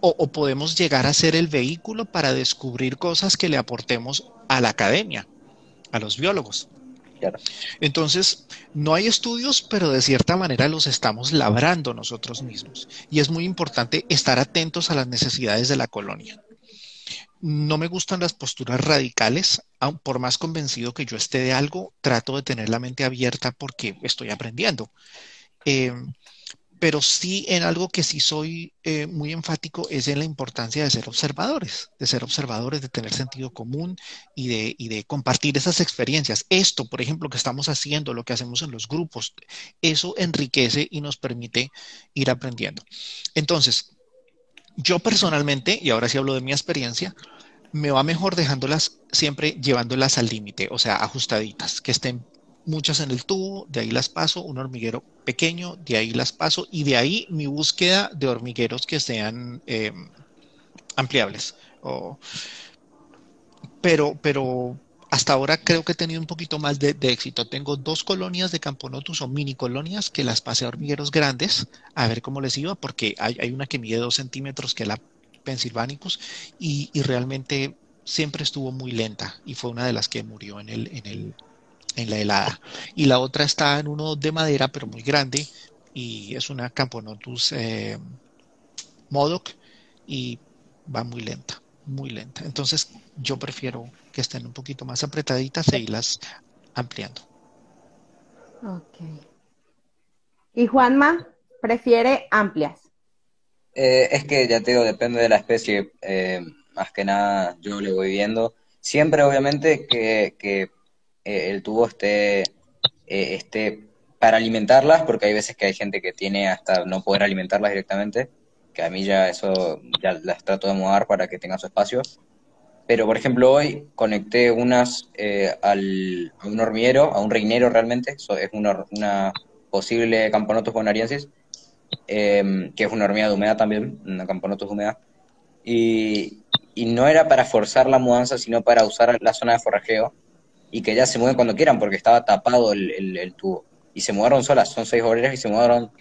o, o podemos llegar a ser el vehículo para descubrir cosas que le aportemos a la academia, a los biólogos. Entonces, no hay estudios, pero de cierta manera los estamos labrando nosotros mismos. Y es muy importante estar atentos a las necesidades de la colonia. No me gustan las posturas radicales, por más convencido que yo esté de algo, trato de tener la mente abierta porque estoy aprendiendo. Eh, pero sí en algo que sí soy eh, muy enfático es en la importancia de ser observadores, de ser observadores, de tener sentido común y de, y de compartir esas experiencias. Esto, por ejemplo, que estamos haciendo, lo que hacemos en los grupos, eso enriquece y nos permite ir aprendiendo. Entonces, yo personalmente, y ahora sí hablo de mi experiencia, me va mejor dejándolas siempre llevándolas al límite, o sea, ajustaditas, que estén muchas en el tubo, de ahí las paso, un hormiguero pequeño, de ahí las paso y de ahí mi búsqueda de hormigueros que sean em, ampliables. pero, pero hasta ahora creo que he tenido un poquito más de, éxito. Tengo dos colonias de Camponotus o mini colonias que las pasé a hormigueros grandes a ver cómo les iba, porque hay, una que mide dos centímetros que es la Pennsylvanicus y, realmente siempre estuvo muy lenta y fue una de las que murió en el, en la helada. Y la otra está en uno de madera, pero muy grande, y es una Camponotus eh, Modoc, y va muy lenta, muy lenta. Entonces yo prefiero que estén un poquito más apretaditas e irlas ampliando. Ok. ¿Y Juanma prefiere amplias? Eh, es que ya te digo, depende de la especie. Eh, más que nada yo le voy viendo. Siempre, obviamente, que, que eh, el tubo esté, eh, para alimentarlas, porque hay veces que hay gente que tiene hasta no poder alimentarlas directamente, que a mí ya eso ya las trato de mudar para que tengan su espacio. Pero, por ejemplo, hoy conecté unas eh, al, a un hormiguero, a un reinero realmente, eso es una, una posible Camponotus bonariensis, em, que es una hormiga de humedad también, una Camponotus humedad. Y, y no era para forzar la mudanza, sino para usar la zona de forrajeo y que ya se mueven cuando quieran porque estaba tapado el, tubo. Y se mudaron solas, son seis obreras y se mudaron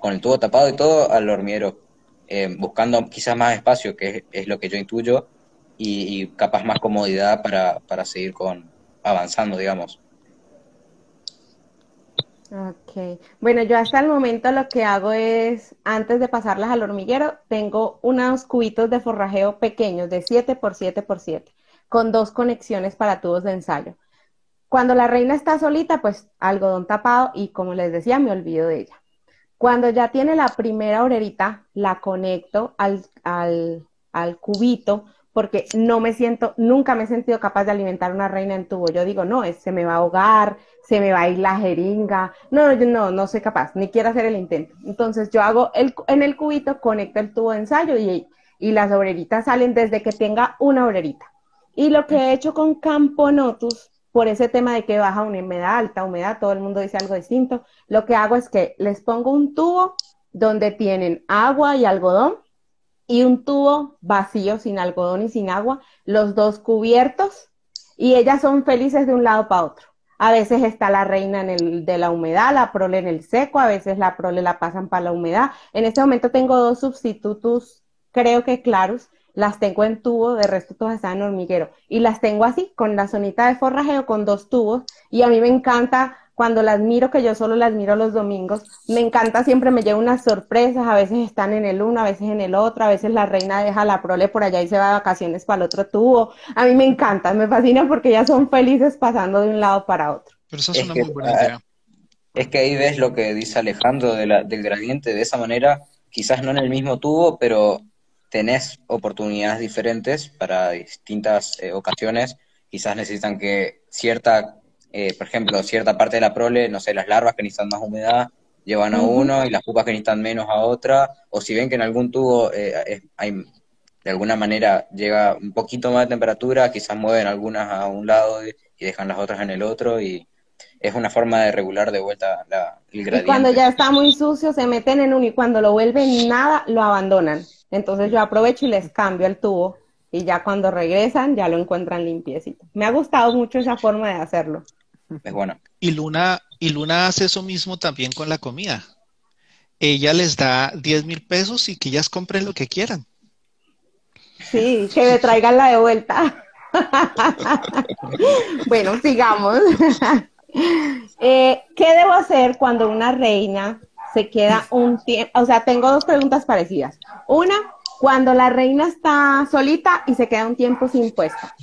con el tubo tapado y todo al hormiguero, eh, buscando quizás más espacio, que es, lo que yo intuyo, y, capaz más comodidad para, seguir con avanzando, digamos. Ok. Bueno, yo hasta el momento lo que hago es, antes de pasarlas al hormiguero, tengo unos cubitos de forrajeo pequeños de 7 por 7 por 7, con dos conexiones para tubos de ensayo. Cuando la reina está solita, pues algodón tapado y como les decía, me olvido de ella. Cuando ya tiene la primera orerita, la conecto al, al, al cubito porque no me siento, nunca me he sentido capaz de alimentar una reina en tubo. Yo digo, no, se me va a ahogar, se me va a ir la jeringa. No, yo no, no soy capaz, ni quiero hacer el intento. Entonces yo hago el, en el cubito, conecto el tubo de ensayo y, y las obreritas salen desde que tenga una obrerita. Y lo que he hecho con Camponotus, por ese tema de que baja humedad, alta humedad, todo el mundo dice algo distinto, lo que hago es que les pongo un tubo donde tienen agua y algodón y un tubo vacío, sin algodón y sin agua, los dos cubiertos, y ellas son felices de un lado para otro. A veces está la reina en el, de la humedad, la prole en el seco, a veces la prole la pasan para la humedad. En este momento tengo dos sustitutos, creo que claros, las tengo en tubo, de resto todas están en hormiguero. Y las tengo así, con la zonita de forrajeo, con dos tubos. Y a mí me encanta cuando las miro, que yo solo las miro los domingos, me encanta, siempre me llevo unas sorpresas, a veces están en el uno, a veces en el otro, a veces la reina deja la prole por allá y se va de vacaciones para el otro tubo. A mí me encanta, me fascina porque ellas son felices pasando de un lado para otro. Pero eso es, una muy buena idea. Es que ahí ves lo que dice Alejandro de la, del gradiente, de esa manera, quizás no en el mismo tubo, pero tenés oportunidades diferentes para distintas eh, ocasiones. Quizás necesitan que cierta eh, por ejemplo, cierta parte de la prole, no sé, las larvas que necesitan más humedad llevan a uno y las pupas que necesitan menos a otra, o si ven que en algún tubo eh, hay, de alguna manera llega un poquito más de temperatura, quizás mueven algunas a un lado y, dejan las otras en el otro y es una forma de regular de vuelta la, el gradiente. Y cuando ya está muy sucio se meten en uno y cuando lo vuelven nada lo abandonan. Entonces yo aprovecho y les cambio el tubo y ya cuando regresan ya lo encuentran limpiecito. Me ha gustado mucho esa forma de hacerlo. Es bueno. Y Luna, y Luna hace eso mismo también con la comida. Ella les da 10 mil pesos y que ellas compren lo que quieran. Sí, que me traigan la de vuelta. <laughs> bueno, sigamos. <laughs> <laughs> Eh, ¿Qué debo hacer cuando una reina se queda un tiempo? O sea, tengo dos preguntas parecidas. Una, cuando la reina está solita y se queda un tiempo sin puesta.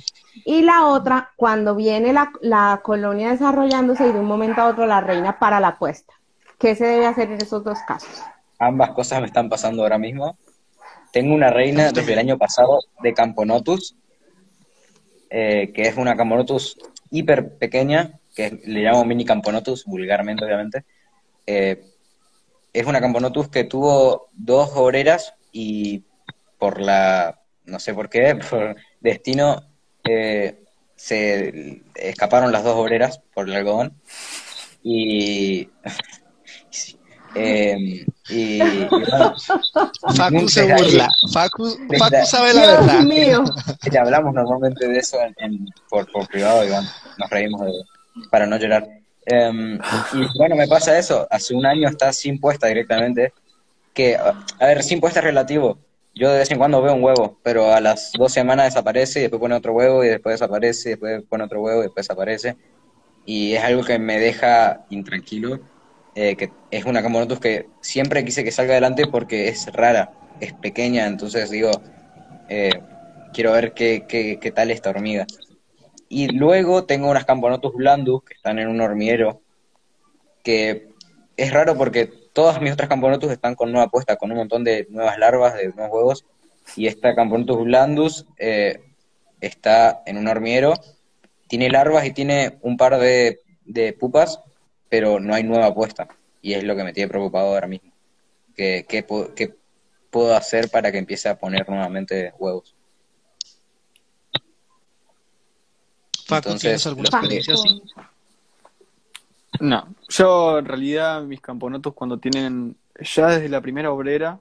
Y la otra, cuando viene la, colonia desarrollándose y de un momento a otro la reina para la puesta. ¿Qué se debe hacer en esos dos casos? Ambas cosas me están pasando ahora mismo. Tengo una reina desde el año pasado de Camponotus, eh, que es una Camponotus hiper pequeña, que le llamo mini Camponotus, vulgarmente obviamente. Eh, es una Camponotus que tuvo dos obreras y por la, no sé por qué, <laughs> por destino se escaparon las dos obreras por el algodón y <laughs> eh, y, <laughs> Facu se burla Facu, sabe la verdad mío. hablamos normalmente de eso por, privado y nos reímos para no llorar. Em, y bueno me pasa eso. Hace un año está sin puesta directamente que a ver sin puesta es relativo. Yo de vez en cuando veo un huevo, pero a las dos semanas desaparece y después pone otro huevo y después desaparece y después pone otro huevo y después desaparece. Y es algo que me deja intranquilo, eh, que es una Camonotus que siempre quise que salga adelante porque es rara, es pequeña, entonces digo, eh, quiero ver qué, qué, qué, tal esta hormiga. Y luego tengo unas Camponotus blandus que están en un hormiguero, que es raro porque todas mis otras Camponotus están con nueva puesta, con un montón de nuevas larvas, de nuevos huevos, y esta Camponotus blandus eh, está en un hormiguero, tiene larvas y tiene un par de, pupas, pero no hay nueva puesta, y es lo que me tiene preocupado ahora mismo. ¿Qué, qué, puedo hacer para que empiece a poner nuevamente huevos? Entonces, ¿tienes alguna experiencia así? No, yo en realidad mis camponotos cuando tienen ya desde la primera obrera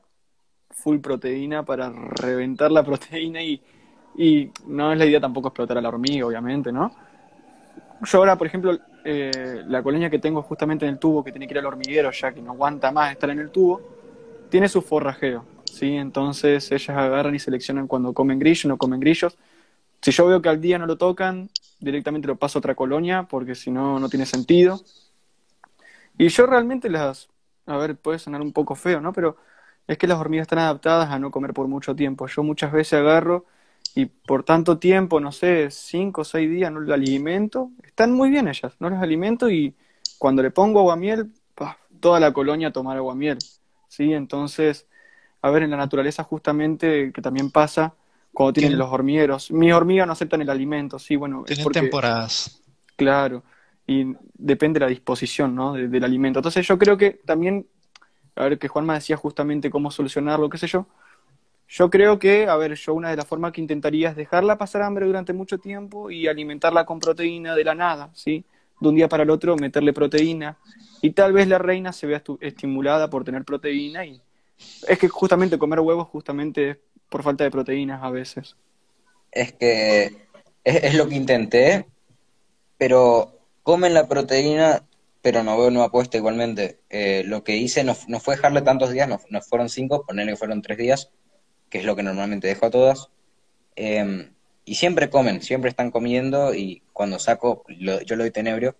full proteína para reventar la <laughs> proteína y, y no es la idea tampoco explotar a la hormiga, obviamente, ¿no? Yo ahora, por ejemplo, eh, la colonia que tengo justamente en el tubo, que tiene que ir al hormiguero ya que no aguanta más estar en el tubo, tiene su forrajeo, ¿sí? Entonces ellas agarran y seleccionan cuando comen grillos, no comen grillos. Si yo veo que al día no lo tocan, directamente lo paso a otra colonia, porque si no, no tiene sentido. Y yo realmente las, a ver, puede sonar un poco feo, ¿no? Pero es que las hormigas están adaptadas a no comer por mucho tiempo. Yo muchas veces agarro y por tanto tiempo, no sé, cinco o seis días no las alimento. Están muy bien ellas, no las alimento y cuando le pongo aguamiel, toda la colonia a tomar aguamiel. ¿sí? Entonces, a ver, en la naturaleza justamente, que también pasa cuando tienen los hormigueros. Mis hormigas no aceptan el alimento, sí, bueno. Tienen temporadas. Claro, y depende de la disposición, ¿no? del alimento. Entonces yo creo que también, a ver, que Juanma decía justamente cómo solucionarlo, qué sé yo. Yo creo que, a ver, yo una de las formas que intentaría es dejarla pasar hambre durante mucho tiempo y alimentarla con proteína de la nada, ¿sí? De un día para el otro meterle proteína y tal vez la reina se vea estimulada por tener proteína y es que justamente comer huevos justamente es por falta de proteínas a veces. Es que es, lo que intenté, pero comen la proteína, pero no veo una apuesta igualmente. Eh, lo que hice no, fue dejarle tantos días, no, fueron cinco, ponerle que fueron tres días, que es lo que normalmente dejo a todas. Em, y siempre comen, siempre están comiendo y cuando saco, yo lo doy tenebrio,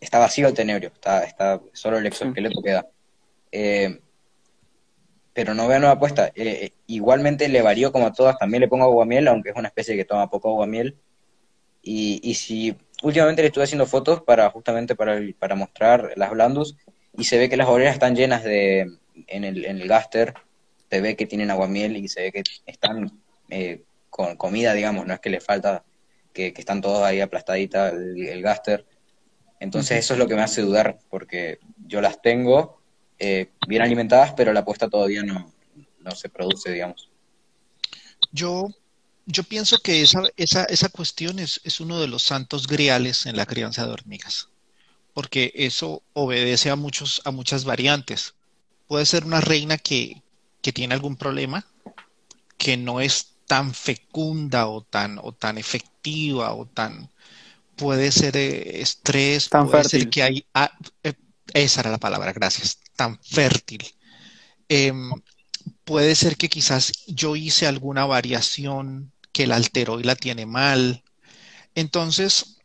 está vacío el tenebrio, está, está solo el exoesqueleto queda. Eh, pero no veo nueva apuesta. Eh, igualmente le varío como a todas, también le pongo aguamiel, aunque es una especie que toma poco aguamiel. Y, y si últimamente le estuve haciendo fotos para justamente para, para mostrar las blandus y se ve que las obreras están llenas de, en el, en el gaster, se ve que tienen aguamiel y se ve que están eh, con comida, digamos, no es que les falta, que, están todos ahí aplastaditas el, el gaster. Entonces eso es lo que me hace dudar, porque yo las tengo eh, bien alimentadas, pero la apuesta todavía no, no se produce, digamos. Yo, yo pienso que esa, esa, esa cuestión es, es uno de los santos griales en la crianza de hormigas, porque eso obedece a, muchos, a muchas variantes. Puede ser una reina que, que tiene algún problema, que no es tan fecunda o tan, o tan efectiva o tan puede ser eh, estrés, puede ser que hay ah, eh, esa era la palabra, gracias, tan fértil. Em, puede ser que quizás yo hice alguna variación que la alteró y la tiene mal. Entonces,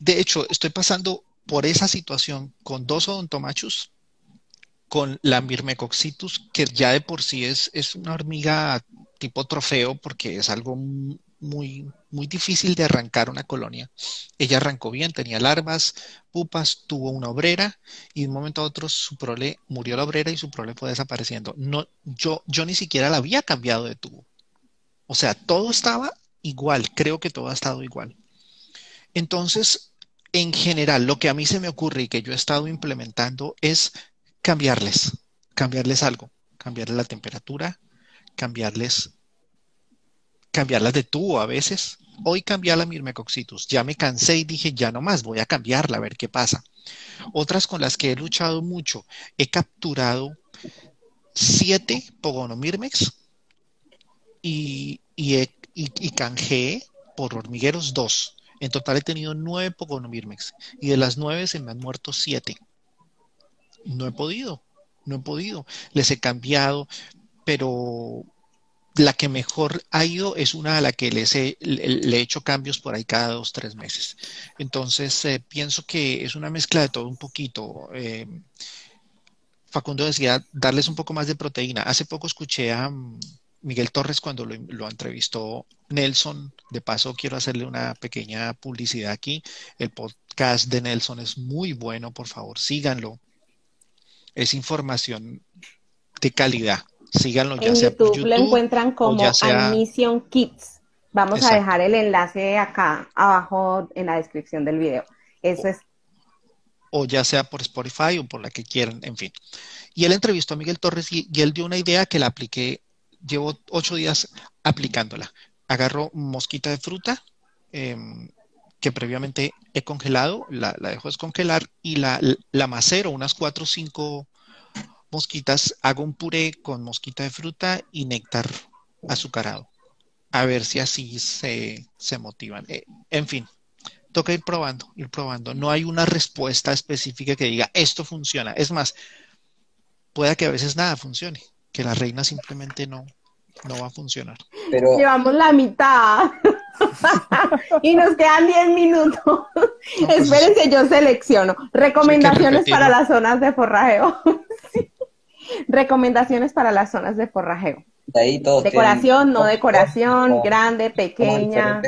de hecho, estoy pasando por esa situación con dos odontomachus, con la Myrmecoxitus, que ya de por sí es, es una hormiga tipo trofeo porque es algo muy, muy difícil de arrancar una colonia. Ella arrancó bien, tenía larvas, pupas, tuvo una obrera y de un momento a otro su prole murió la obrera y su prole fue desapareciendo. No, yo, yo ni siquiera la había cambiado de tubo. O sea, todo estaba igual, creo que todo ha estado igual. Entonces, en general, lo que a mí se me ocurre y que yo he estado implementando es cambiarles, cambiarles algo, cambiarles la temperatura, cambiarles cambiarlas de tubo a veces. Hoy cambié la Mirmecoxitus. Ya me cansé y dije, ya no más, voy a cambiarla a ver qué pasa. Otras con las que he luchado mucho, he capturado siete Pogonomirmex y, y, y, canjeé por hormigueros dos. En total he tenido nueve Pogonomirmex y de las nueve se me han muerto siete. No he podido, no he podido. Les he cambiado, pero la que mejor ha ido es una a la que les he, le, he hecho cambios por ahí cada dos, tres meses. Entonces, eh, pienso que es una mezcla de todo un poquito. Eh, Facundo decía darles un poco más de proteína. Hace poco escuché a mm, Miguel Torres cuando lo, lo, entrevistó Nelson. De paso, quiero hacerle una pequeña publicidad aquí. El podcast de Nelson es muy bueno, por favor, síganlo. Es información de calidad Síganlo ya en sea YouTube, YouTube, lo encuentran como Animation Kids. Vamos a dejar el enlace acá abajo en la descripción del video. Eso es. O ya sea por Spotify o por la que quieran, en fin. Y él entrevistó a Miguel Torres y, él dio una idea que la apliqué, llevo ocho días aplicándola. Agarro mosquita de fruta, em, que previamente he congelado, la, dejo descongelar y la, la macero unas cuatro o cinco mosquitas, hago un puré con mosquita de fruta y néctar azucarado. A ver si así se, motivan. Eh, en fin, toca ir probando, ir probando. No hay una respuesta específica que diga esto funciona. Es más, pueda que a veces nada funcione, que la reina simplemente no, no va a funcionar. Llevamos la mitad. <laughs> y nos quedan 10 minutos. pues, Espérense, yo selecciono. Recomendaciones para las zonas de forrajeo. Recomendaciones para las zonas de forrajeo. De ahí todos Decoración, tienen- no decoración, grande, pequeña.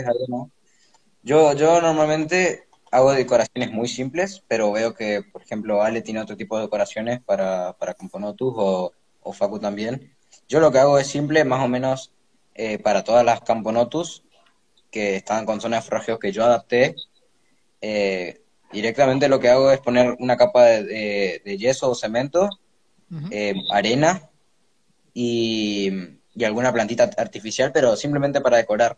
Yo, yo normalmente hago decoraciones muy simples, pero veo que, por ejemplo, Ale tiene otro tipo de decoraciones para, para Componotus o, o Facu también. Yo lo que hago es simple, más o menos eh, para todas las Camponotus que estaban con zonas de forrajeo que yo adapté. eh, directamente lo que hago es poner una capa de, de- de yeso o cemento, Eh, arena y, y alguna plantita artificial, pero simplemente para decorar.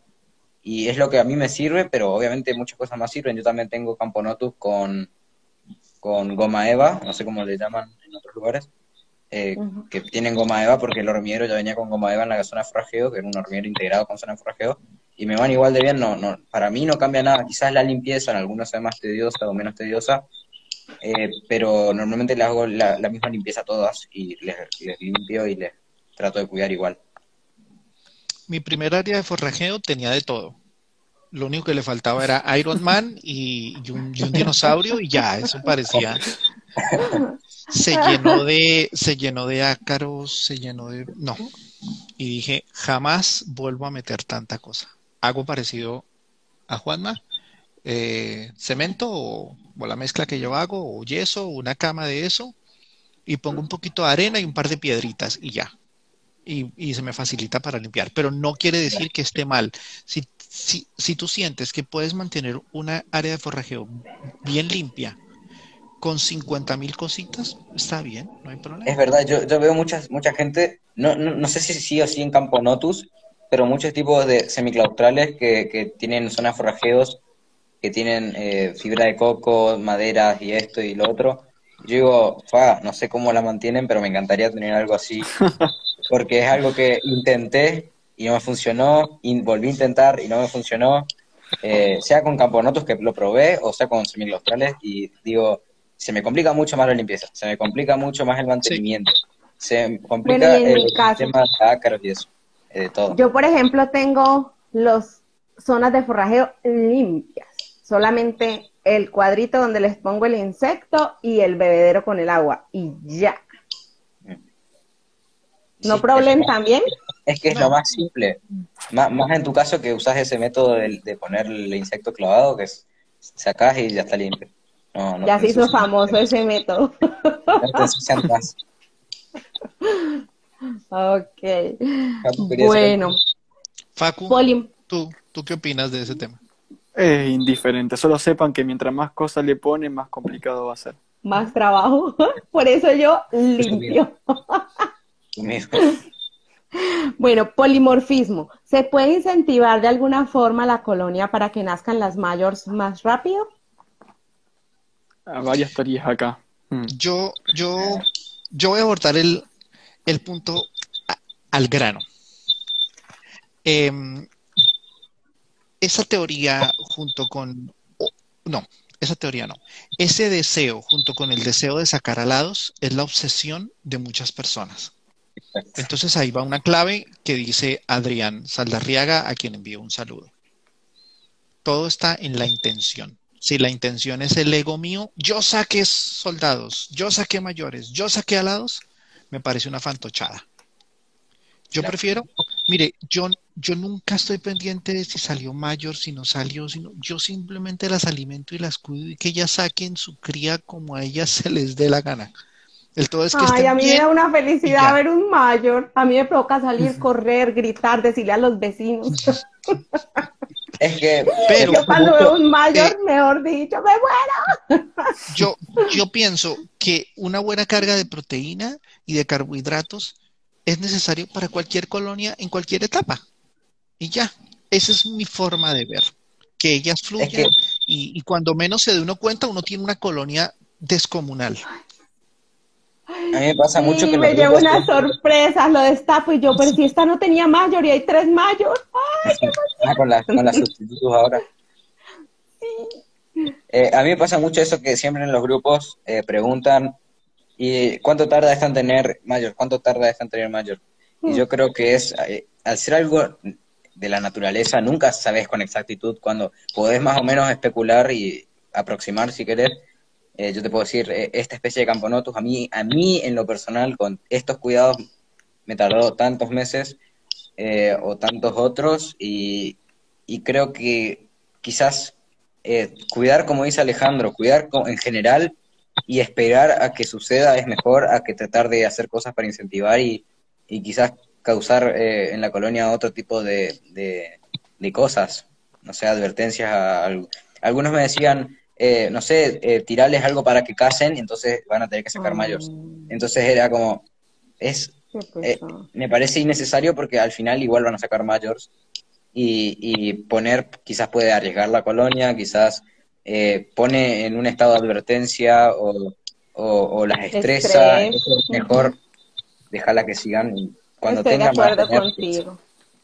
Y es lo que a mí me sirve, pero obviamente muchas cosas más sirven. Yo también tengo Camponotus con, con goma eva, no sé cómo le llaman en otros lugares, eh, que tienen goma eva porque el hormiguero ya venía con goma eva en la zona de forrajeo, que era un hormiguero integrado con zona de forrajeo, y me van igual de bien. No, no, para mí no cambia nada. Quizás la limpieza en algunos sea más tediosa o menos tediosa, eh, pero normalmente le hago la, misma limpieza a todas y les, les limpio y les trato de cuidar igual. Mi primer área de forrajeo tenía de todo. Lo único que le faltaba era Iron Man y, y un, y un dinosaurio y ya, eso parecía. Se llenó de, se llenó de ácaros, se llenó de. No. Y dije, jamás vuelvo a meter tanta cosa. Hago parecido a Juanma, eh, cemento o, o la mezcla que yo hago, o yeso, o una cama de eso, y pongo un poquito de arena y un par de piedritas y ya y, y se me facilita para limpiar, pero no quiere decir que esté mal. Si, si, si tú sientes que puedes mantener una área de forrajeo bien limpia con 50 mil cositas, está bien, no hay problema. Es verdad, yo, yo veo muchas, mucha gente, no, no, no sé si sí o sí en Campo Notus, pero muchos tipos de semiclaustrales que, que tienen zonas de forrajeos, que tienen eh, fibra de coco, maderas y esto y lo otro. Yo digo, fa, no sé cómo la mantienen, pero me encantaría tener algo así, <laughs> porque es algo que intenté y no me funcionó, y volví a intentar y no me funcionó, eh, sea con Camponotus que lo probé, o sea con semiclaustrales, y digo, se me complica mucho más la limpieza, se me complica mucho más el mantenimiento, se me complica Bueno, el caso- sistema de ácaros y eso, eh, de todo. Yo, por ejemplo, tengo las zonas de forrajeo limpias. Solamente el cuadrito donde les pongo el insecto y el bebedero con el agua. Y ya. ¿No Sí, problem es- también? Es que es lo más simple. Má- Más, en tu caso que usas ese método de, de poner el insecto clavado, que es, sacás y ya está limpio. No, no Ya se hizo famoso ese método. No te ensucian más. ok. Facu, Bueno, Facu, ¿tú, ¿tú qué opinas de ese tema? Es indiferente, solo sepan que mientras más cosas le ponen, más complicado va a ser. más trabajo. <laughs> Por eso yo limpio. <laughs> Bueno, polimorfismo. ¿Se puede incentivar de alguna forma la colonia para que nazcan las mayores más rápido? Ah, varias teorías acá. Mm. Yo, yo, yo voy a abordar el, el punto a- al grano. Em, esa teoría junto con, no, esa teoría no. Ese deseo junto con el deseo de sacar alados es la obsesión de muchas personas. Entonces ahí va una clave que dice Adrián Saldarriaga, a quien envío un saludo. Todo está en la intención. Si la intención es el ego mío, yo saqué soldados, yo saqué mayores, yo saqué alados, me parece una fantochada. Yo Claro. prefiero, mire, yo, yo nunca estoy pendiente de si salió mayor, si no salió, si no- yo simplemente las alimento y las cuido y que ellas saquen su cría como a ellas se les dé la gana. El todo es que Ay, a mí me da una felicidad ya. ver un mayor. A mí me provoca salir, correr, gritar, decirle a los vecinos. Es que Pero- Yo cuando veo un mayor, eh, mejor dicho, me muero. <laughs> Yo, yo pienso que una buena carga de proteína y de carbohidratos es necesario para cualquier colonia en cualquier etapa. Y ya, esa es mi forma de ver. Que ellas fluyan que- y, y cuando menos se dé uno cuenta, uno tiene una colonia descomunal. a mí me pasa mucho Sí, que me llevo unas siempre- sorpresas, lo destapo y yo, pero si esta no tenía mayor y hay tres mayor. Ah, con las con las sustitutos ahora. Eh, a mí me pasa mucho eso que siempre en los grupos eh, preguntan ¿y cuánto tarda esto en tener mayor? ¿Cuánto tarda esto en tener mayor? Y yo creo que es, eh, al ser algo de la naturaleza, nunca sabes con exactitud cuando podés más o menos especular y aproximar si querés. Eh, yo te puedo decir, eh, esta especie de Camponotus, a mí, a mí en lo personal, con estos cuidados, me tardó tantos meses eh, o tantos otros y, y creo que quizás cuidar, como dice Alejandro, cuidar en general y esperar a que suceda es mejor a que tratar de hacer cosas para incentivar y, y quizás causar eh, en la colonia otro tipo de, de, cosas, no sé, advertencias. A, algunos me decían, eh, no sé, eh, tirarles algo para que casen, y entonces van a tener que sacar mayores. Entonces era como, es, me parece innecesario porque al final igual van a sacar mayores y, y poner, quizás puede arriesgar la colonia, quizás pone en un estado de advertencia o, o, las estresa, es mejor dejarla que sigan cuando Estoy de acuerdo contigo.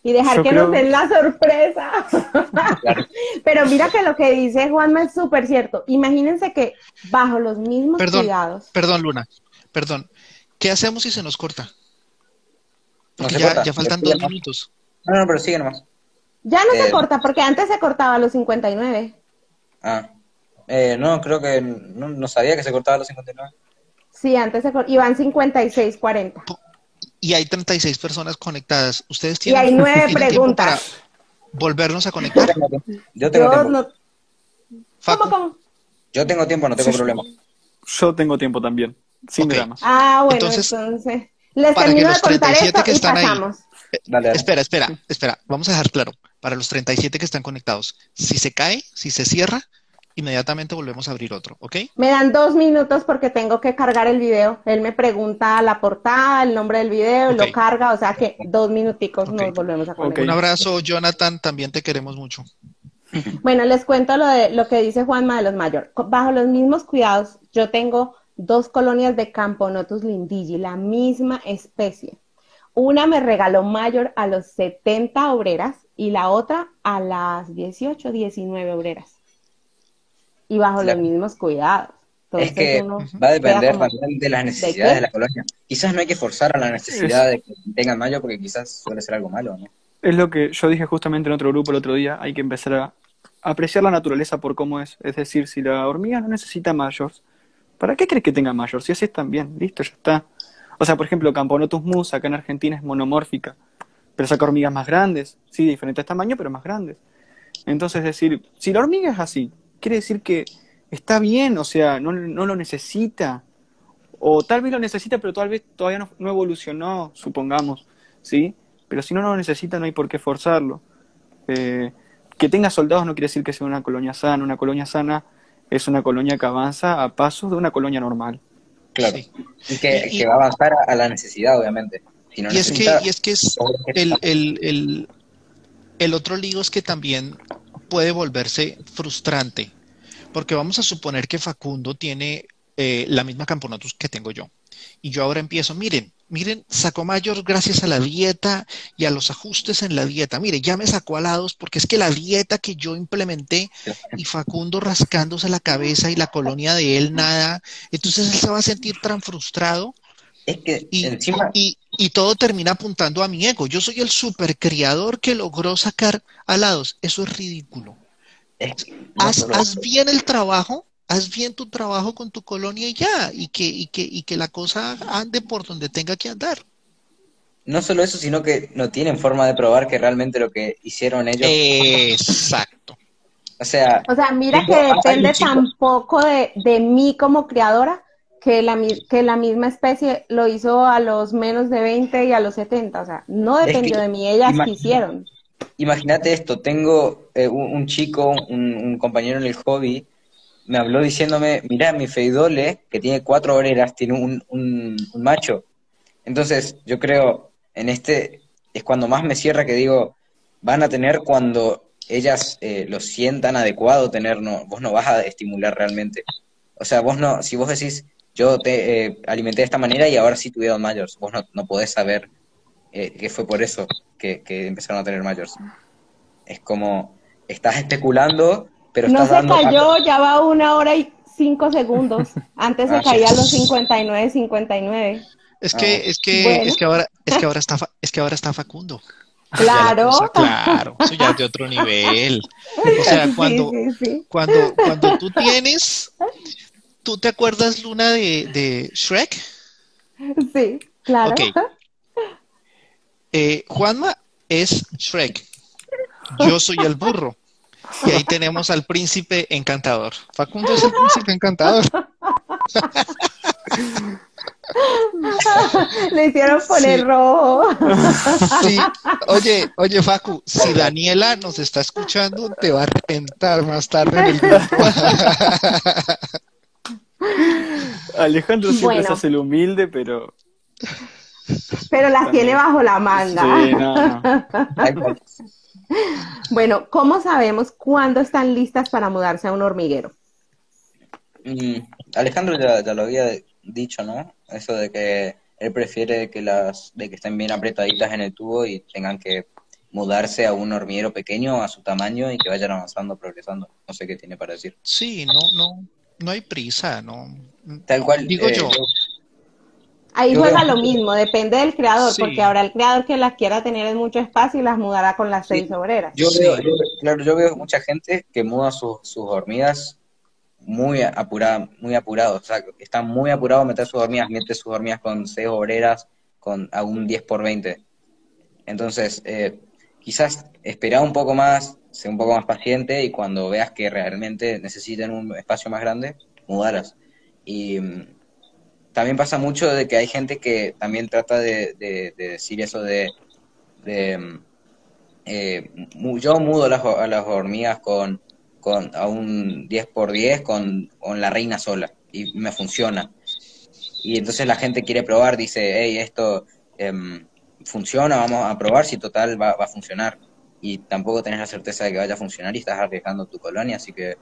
Y dejar que nos den la sorpresa. <laughs> Pero mira que lo que dice Juanma es súper cierto. Imagínense que bajo los mismos cuidados. Perdón, Luna. Perdón. ¿Qué hacemos si se nos corta? Porque ya, ya, faltan dos minutos. No, no, pero sigue nomás. Ya no se eh, corta, porque antes se cortaba a los 59. Ah. Eh, no, creo que no, no, sabía que se cortaba a los 59. Sí, antes se cortaba. Iban 56, 40 y hay 36 personas conectadas. Ustedes tienen. Y hay nueve preguntas. Para volvernos a conectar. Yo tengo tiempo. No... ¿Cómo, cómo? Yo tengo tiempo, no tengo problema. Yo tengo tiempo también, sin dramas. Ah, bueno, entonces, les para termino que los de contar 37 esto que están y pasamos. Ahí, dale, dale. Espera, espera, espera. Vamos a dejar claro. Para los 37 que están conectados, si se cae, si se cierra, inmediatamente volvemos a abrir otro, ¿ok? Me dan dos minutos porque tengo que cargar el video. Él me pregunta la portada, el nombre del video, lo carga, o sea que dos minuticos nos volvemos a conectar. Un abrazo, Jonathan, también te queremos mucho. <clears throat> Bueno, les cuento lo, de, lo que dice Juanma de los Mayor. Bajo los mismos cuidados, yo tengo dos colonias de Camponotus lindigi, la misma especie. Una me regaló Mayor a los 70 obreras y la otra a las 18, 19 obreras y bajo los mismos cuidados. es que va a depender también de las necesidades ¿De, la colonia. Quizás no hay que forzar a la necesidad de que tengan mayo porque quizás suele ser algo malo, ¿no? Es lo que yo dije justamente en otro grupo el otro día, hay que empezar a apreciar la naturaleza por cómo es. Es decir, si la hormiga no necesita mayos, ¿para qué crees que tenga mayos? Si así están bien, listo, ya está. O sea, por ejemplo, Camponotus mus acá en Argentina es monomórfica, pero saca hormigas más grandes, sí, de diferentes tamaños, pero más grandes. Entonces, es decir, si la hormiga es así, quiere decir que está bien, o sea, no, lo necesita. O tal vez lo necesita, pero tal vez todavía no, evolucionó, supongamos, ¿sí? Pero si no lo necesita, no hay por qué forzarlo. Eh, que tenga soldados no quiere decir que sea una colonia sana. Una colonia sana es una colonia que avanza a pasos de una colonia normal. Claro. Y, que, va a avanzar a la necesidad, obviamente. y, es que, y es que es el, el, el, el otro lío es que también puede volverse frustrante, porque vamos a suponer que Facundo tiene eh, la misma camponatus que tengo yo. Y yo ahora empiezo, miren, miren, sacó mayor gracias a la dieta y a los ajustes en la dieta. Mire, ya me sacó alados porque es que la dieta que yo implementé y Facundo rascándose la cabeza y la colonia de él nada, entonces él se va a sentir tan frustrado. y, y, y, todo termina apuntando a mi ego. Yo soy el supercriador que logró sacar alados. Eso es ridículo. haz, bien el trabajo, haz bien tu trabajo con tu colonia y ya, y que, y que, y que la cosa ande por donde tenga que andar. No solo eso, sino que no tienen forma de probar que realmente lo que hicieron ellos. Exacto. o sea, o sea, mira que depende tampoco de, de mí como creadora que la, que la misma especie lo hizo a los menos de 20 y a los 70. O sea, no dependió de mí, ellas quisieron. Imagínate esto, tengo eh, un, chico, un, compañero en el hobby, me habló diciéndome, mira, mi feidole, que tiene cuatro obreras, tiene un, un, macho. Entonces, yo creo, en este, es cuando más me cierra que digo, van a tener cuando ellas eh, lo sientan adecuado tener, no, vos no vas a estimular realmente. O sea, vos no, si vos decís, yo te eh, alimenté de esta manera y ahora sí tuvieron mayores. Vos no, no podés saber eh, que fue por eso que, empezaron a tener mayores. Es como, estás especulando, pero no estás se cayó, ya va una hora y cinco segundos. Antes se ah, caía a los 59, 59. Es que, ah. es que, es que ahora, es que ahora está, es que ahora está Facundo. Claro. claro, eso ya es de otro <laughs> nivel. O sea, cuando, cuando, cuando tú tienes, ¿tú te acuerdas, Luna, de, de Shrek? Sí, claro. <laughs> Eh, Juanma es Shrek. Yo soy el burro. Y ahí tenemos al príncipe encantador. Facundo es el príncipe encantador. <laughs> Le hicieron poner rojo. Sí. <laughs> Oye, oye, Facu, si Daniela nos está escuchando, te va a reventar más tarde en el grupo. Alejandro siempre se hace el humilde, pero. Pero las tiene bajo la manga. Sí, no, no. bueno, ¿cómo sabemos cuándo están listas para mudarse a un hormiguero? Mm, Alejandro ya, lo había dicho, ¿no? Eso de que él prefiere que las, de que estén bien apretaditas en el tubo y tengan que mudarse a un hormiguero pequeño a su tamaño y que vayan avanzando, progresando. No sé qué tiene para decir. Sí, no, no, no hay prisa, no. Tal cual. Digo eh, yo. Ahí juega lo mismo, depende del creador, porque ahora el creador que las quiera tener en mucho espacio y las mudará con las seis obreras. Yo veo, claro, yo veo mucha gente que muda sus, sus hormigas muy apurada, muy apurado, o sea, está muy apurado a meter sus hormigas, mete sus hormigas con seis obreras con a un 10 por 20. Entonces, eh, quizás esperar un poco más, ser un poco más paciente y cuando veas que realmente necesitan un espacio más grande, mudarlas. Y mm, también pasa mucho de que hay gente que también trata de, decir eso de, mm, eh, yo mudo a las hormigas con con, a un 10 por 10 con, con la reina sola y me funciona. Y entonces la gente quiere probar, dice, hey, esto em, funciona, vamos a probar si total va, va, a funcionar. Y tampoco tenés la certeza de que vaya a funcionar y estás arriesgando tu colonia, así que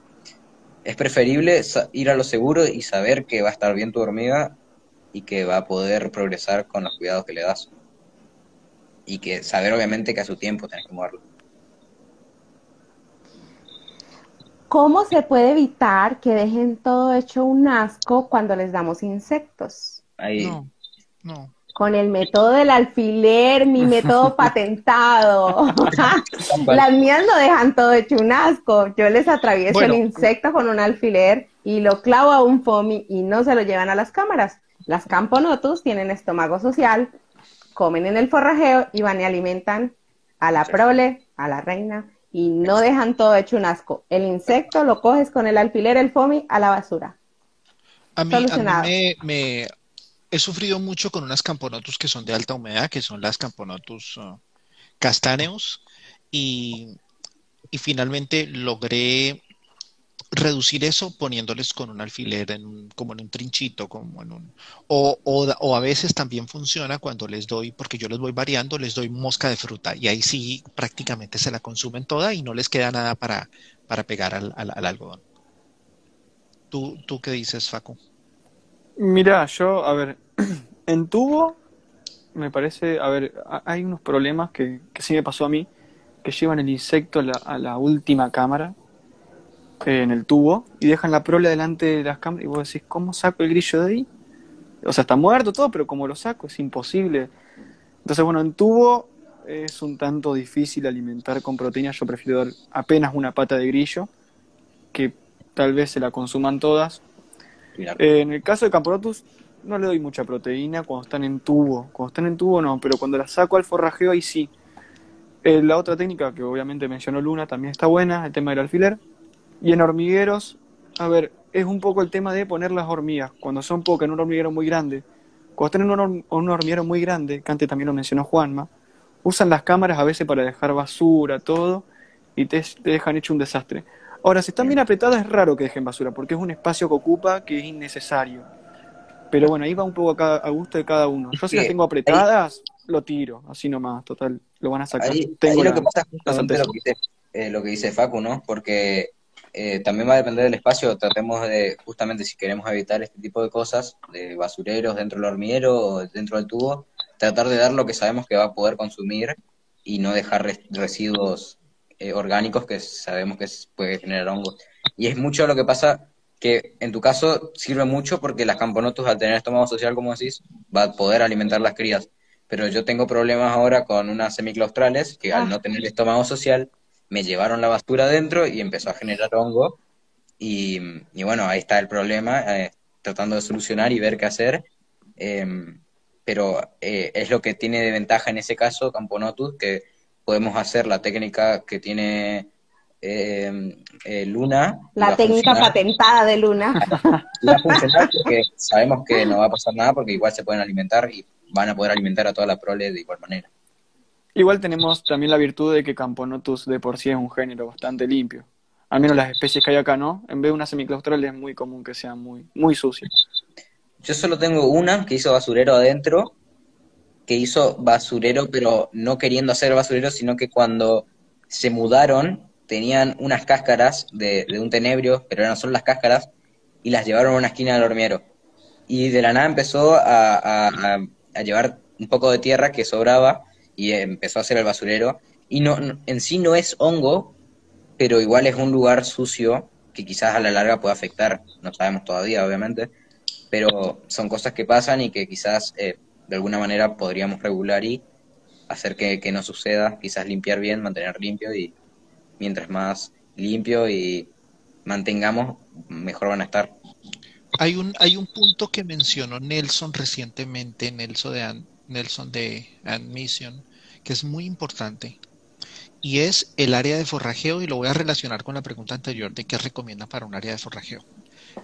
es preferible ir a lo seguro y saber que va a estar bien tu hormiga y que va a poder progresar con los cuidados que le das. Y que saber obviamente que a su tiempo tenés que moverlo. ¿Cómo se puede evitar que dejen todo hecho un asco cuando les damos insectos? Ahí. No, no. Con el método del alfiler, mi método <laughs> patentado. Las mías no dejan todo hecho un asco. Yo les atravieso el insecto con un alfiler y lo clavo a un foamy y no se lo llevan a las cámaras. Las camponotus tienen estómago social, comen en el forrajeo y van y alimentan a la prole, a la reina y no dejan todo hecho un asco. El insecto lo coges con el alfiler, el foamy, a la basura. A mí, me, he sufrido mucho con unas camponotus que son de alta humedad, que son las camponotus uh, castaneos, y, finalmente logré reducir eso poniéndoles con un alfiler en como en un trinchito, como en un o, o, a veces también funciona cuando les doy, porque yo les voy variando, les doy mosca de fruta y ahí sí prácticamente se la consumen toda y no les queda nada para, para pegar al, al, algodón. ¿Tú, ¿Tú qué dices, Facu? Mira, yo, a ver, <clears throat> en tubo me parece, a ver, hay unos problemas que, que sí me pasó a mí, que llevan el insecto a la, a la última cámara en el tubo y dejan la prole delante de las cámaras y vos decís, ¿cómo saco el grillo de ahí? O sea, está muerto todo, pero como lo saco? Es imposible. Entonces, bueno, en tubo es un tanto difícil alimentar con proteínas. Yo prefiero dar apenas una pata de grillo, que tal vez se la consuman todas. Eh, en el caso de Camporotus, no le doy mucha proteína cuando están en tubo. Cuando están en tubo, no, pero cuando la saco al forrajeo, ahí sí. Eh, la otra técnica que obviamente mencionó Luna también está buena, el tema del alfiler. Y en hormigueros, a ver, es un poco el tema de poner las hormigas, cuando son pocas en un hormiguero muy grande. Cuando están en un, hormiguero muy grande, que antes también lo mencionó Juanma, usan las cámaras a veces para dejar basura, todo, y te, dejan hecho un desastre. Ahora, si están bien apretadas es raro que dejen basura, porque es un espacio que ocupa que es innecesario. Pero bueno, ahí va un poco a, gusto de cada uno. Yo si las tengo apretadas, lo tiro, así nomás, total, lo van a sacar. Ahí, lo que pasa justamente lo que, dice, eh, lo que dice Facu, ¿no? Porque eh, también va a depender del espacio, tratemos de, justamente si queremos evitar este tipo de cosas, de basureros dentro del hormiguero o dentro del tubo, tratar de dar lo que sabemos que va a poder consumir y no dejar residuos eh, orgánicos que sabemos que puede generar hongos. Y es mucho lo que pasa que en tu caso sirve mucho porque las camponotus al tener estómago social, como decís, va a poder alimentar las crías. pero yo tengo problemas ahora con unas semiclaustrales que al Ah. no tener estómago social me llevaron la basura adentro y empezó a generar hongo. Y, y bueno, ahí está el problema, eh, tratando de solucionar y ver qué hacer. Em, pero eh, es lo que tiene de ventaja en ese caso Camponotus, que podemos hacer la técnica que tiene em, eh, Luna. La a técnica funcionar. patentada de Luna. Y <laughs> va a funcionar porque sabemos que no va a pasar nada porque igual se pueden alimentar y van a poder alimentar a toda la prole de igual manera. Igual tenemos también la virtud de que Camponotus de por sí es un género bastante limpio. Al menos las especies que hay acá, ¿no? En vez de una semiclaustral es muy común que sean muy, muy sucias. Yo solo tengo una que hizo basurero adentro, hizo basurero, pero no queriendo hacer basurero, sino que cuando se mudaron tenían unas cáscaras de, un tenebrio, pero eran solo las cáscaras, y las llevaron a una esquina del hormiero. Y de la nada empezó a, llevar un poco de tierra que sobraba y empezó a hacer el basurero. Y no- en sí no es hongo, pero igual es un lugar sucio que quizás a la larga pueda afectar, no sabemos todavía, obviamente, pero son cosas que pasan y que quizás eh, de alguna manera podríamos regular y hacer que, que no suceda, quizás limpiar bien, mantener limpio y mientras más limpio y mantengamos, mejor van a estar. Hay un, hay un punto que mencionó Nelson recientemente, Nelson de, An- Nelson de Admission, que es muy importante, y es el área de forrajeo, y lo voy a relacionar con la pregunta anterior de qué recomienda para un área de forrajeo.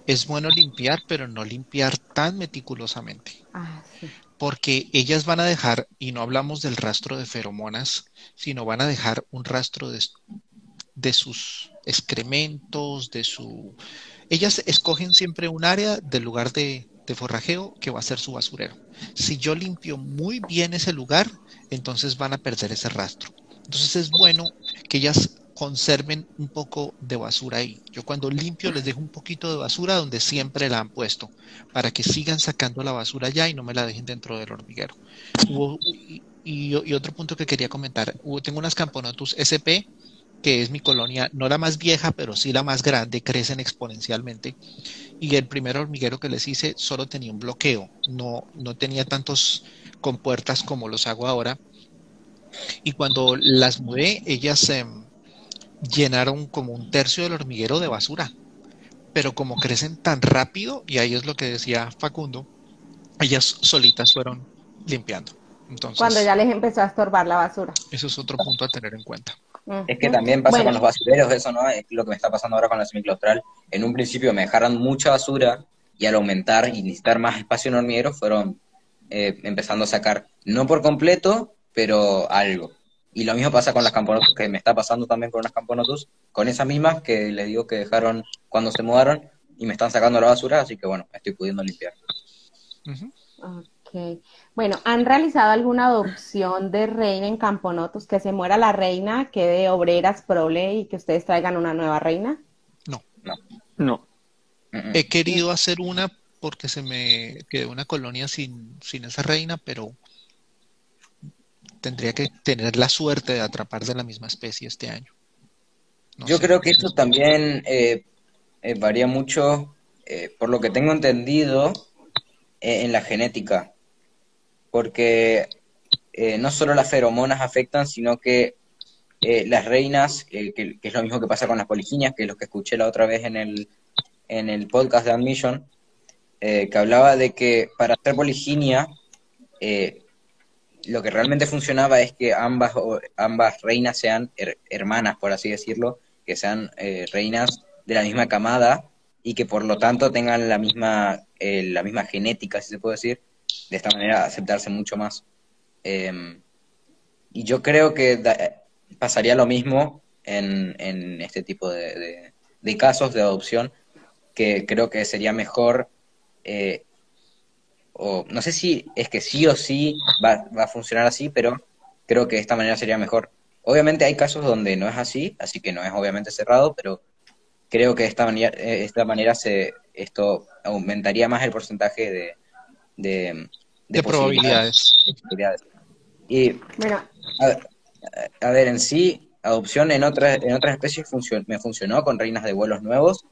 Es bueno limpiar, pero no limpiar tan meticulosamente, Ah, sí. Porque ellas van a dejar, y no hablamos del rastro de feromonas, sino van a dejar un rastro de, de sus excrementos, de su... Ellas escogen siempre un área del lugar de, de forrajeo que va a ser su basurero. Si yo limpio muy bien ese lugar, entonces van a perder ese rastro. Entonces es bueno que ellas conserven un poco de basura ahí. Yo cuando limpio les dejo un poquito de basura donde siempre la han puesto, para que sigan sacando la basura allá y no me la dejen dentro del hormiguero. Y, otro punto que quería comentar, tengo unas Camponotus SP, que es mi colonia, no la más vieja, pero sí la más grande, crecen exponencialmente. Y el primer hormiguero que les hice solo tenía un bloqueo, no, no tenía tantos compuertas como los hago ahora. Y cuando las mudé, ellas em, llenaron como un tercio del hormiguero de basura. Pero como crecen tan rápido, y ahí es lo que decía Facundo, ellas solitas fueron limpiando. Entonces, Cuando ya les empezó a estorbar la basura. eso es otro punto a tener en cuenta. Es que también pasa Bueno, con los basureros, eso, ¿no? Es lo que me está pasando ahora con la semiclaustral. En un principio me dejaron mucha basura y al aumentar y necesitar más espacio en hormiguero fueron eh, empezando a sacar, no por completo, pero algo. Y lo mismo pasa con las camponotus, que me está pasando también con unas camponotus, con esas mismas que les digo que dejaron cuando se mudaron y me están sacando la basura, así que bueno, estoy pudiendo limpiar. Ok. Bueno, ¿han realizado alguna adopción de reina en Camponotus? Que se muera la reina, quede obreras, prole y que ustedes traigan una nueva reina. No. Mm, mm. He querido hacer una porque se me quedó una colonia sin, sin esa reina, pero tendría que tener la suerte de atrapar de la misma especie este año. No Yo sé. creo que esto también eh, eh, varía mucho, eh, por lo que tengo entendido, en la genética. Porque no solo las feromonas afectan, sino que las reinas, que, que es lo mismo que pasa con las poliginias, que es lo que escuché la otra vez en el, en el podcast de Admission, que hablaba de que para hacer poliginia, eh, lo que realmente funcionaba es que ambas, ambas reinas sean her- hermanas, por así decirlo, que sean eh, reinas de la misma camada y que por lo tanto tengan la misma, eh, la misma genética, si se puede decir, de esta manera aceptarse mucho más. Eh, y yo creo que pasaría lo mismo en, en este tipo de, de- de casos de adopción, que creo que sería mejor, eh, o no sé si es que sí o sí va, va a funcionar así, pero creo que de esta manera sería mejor. Obviamente hay casos donde no es así, así que no es obviamente cerrado, pero creo que de esta manera, eh, esta manera se, esto aumentaría más el porcentaje de, de, De probabilidades. Y Bueno, a, a ver, en sí, adopción en otras, en otras especies funcio- me funcionó con reinas de vuelos nuevos,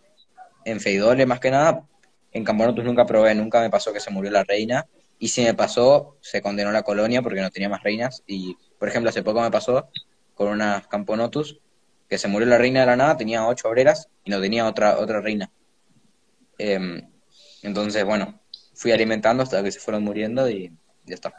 en Feidole más que nada, en Camponotus nunca probé, nunca me pasó que se murió la reina, y si me pasó, se condenó la colonia porque no tenía más reinas. Y, por ejemplo, hace poco me pasó con unas Camponotus, que se murió la reina de la nada, tenía ocho obreras y no tenía otra, otra reina. Em, entonces, bueno, fui alimentando hasta que se fueron muriendo y ya está.